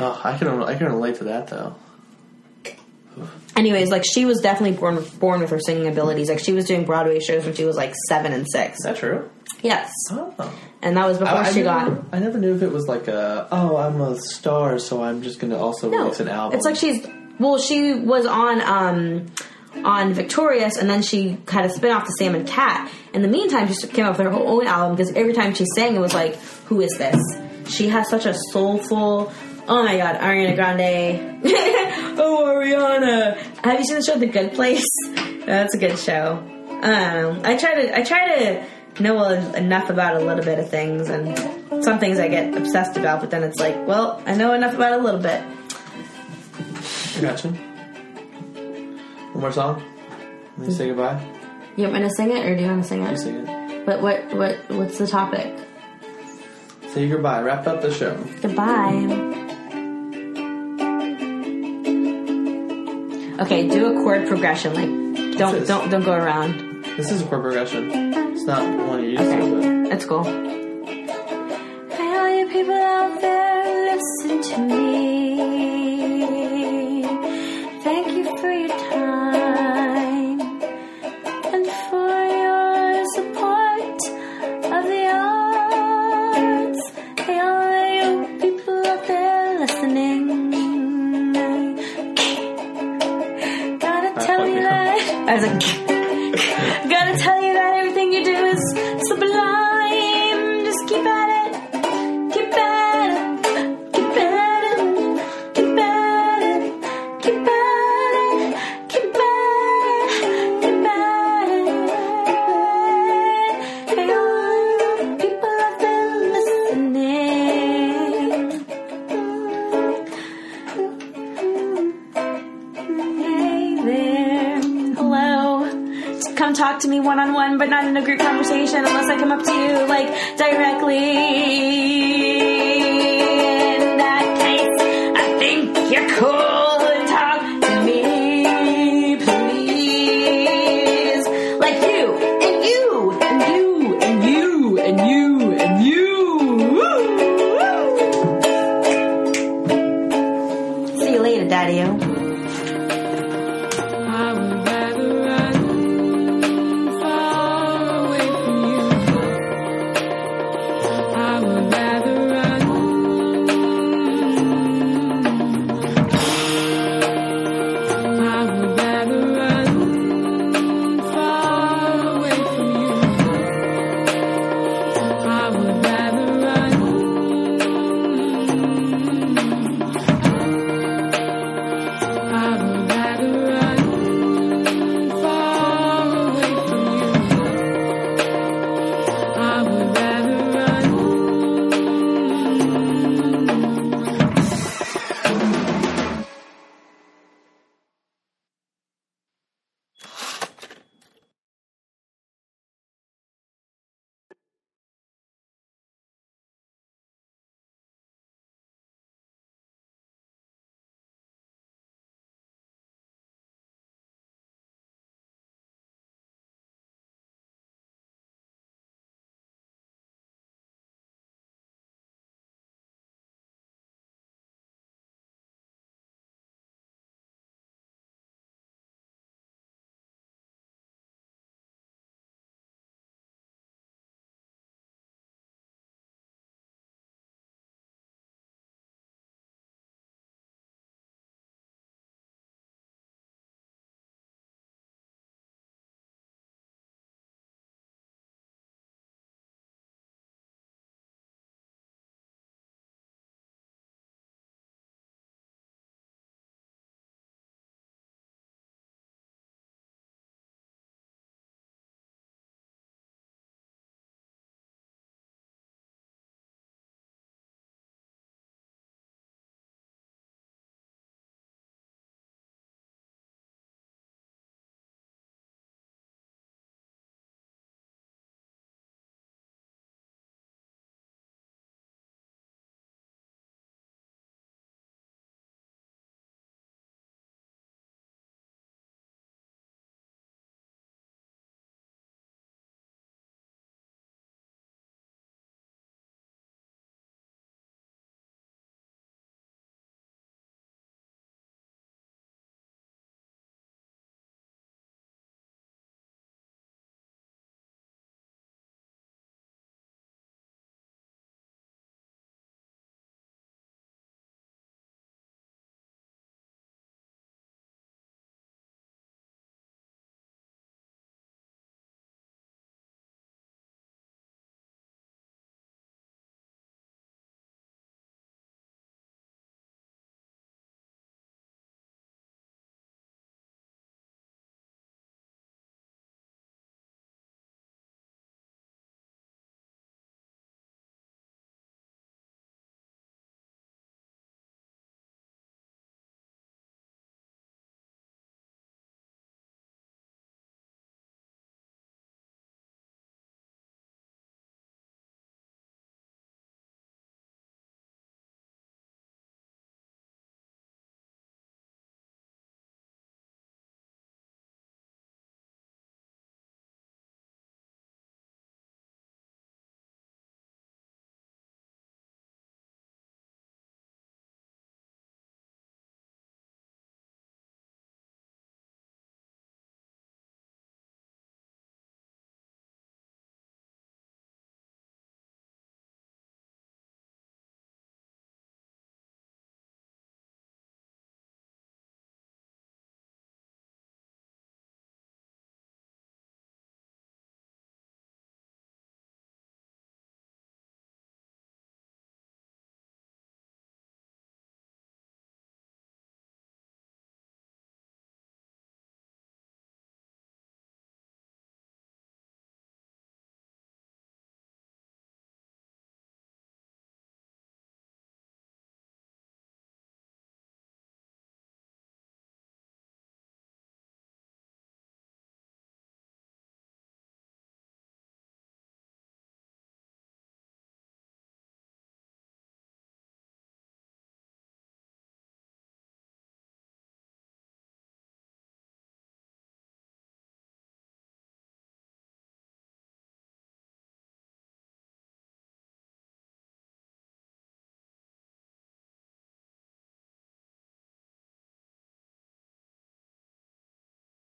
Oh, I can I can relate to that though. Anyways like she was definitely born born with her singing abilities like she was doing broadway shows when she was like seven and six Is that true? yes Oh. and that was before I, I she got I never knew if it was like a oh I'm a star so I'm just gonna also No, release an album. it's like she's well, she was on um on Victorious, and then she had a spin off to Sam and Cat. In the meantime, she came up with her own album because every time she sang, it was like, "Who is this?" She has such a soulful. Oh my God, Ariana Grande. oh, Ariana. Have you seen the show The Good Place? That's a good show. I. I try to. I try to know enough about a little bit of things, and some things I get obsessed about. But then it's like, well, I know enough about a little bit. I gotcha. One more song. Let me say goodbye. You want me to sing it, or do you want to sing You it? sing it. But what what what's the topic? Say goodbye. Wrap up the show. Goodbye. Okay, do a chord progression. Like don't this? don't don't go around. This is a chord progression. It's not one you're used Okay, to, that's cool. Hey, all you people out there, listen to me. That. I one on one, but not in a group conversation unless I come up to you like directly.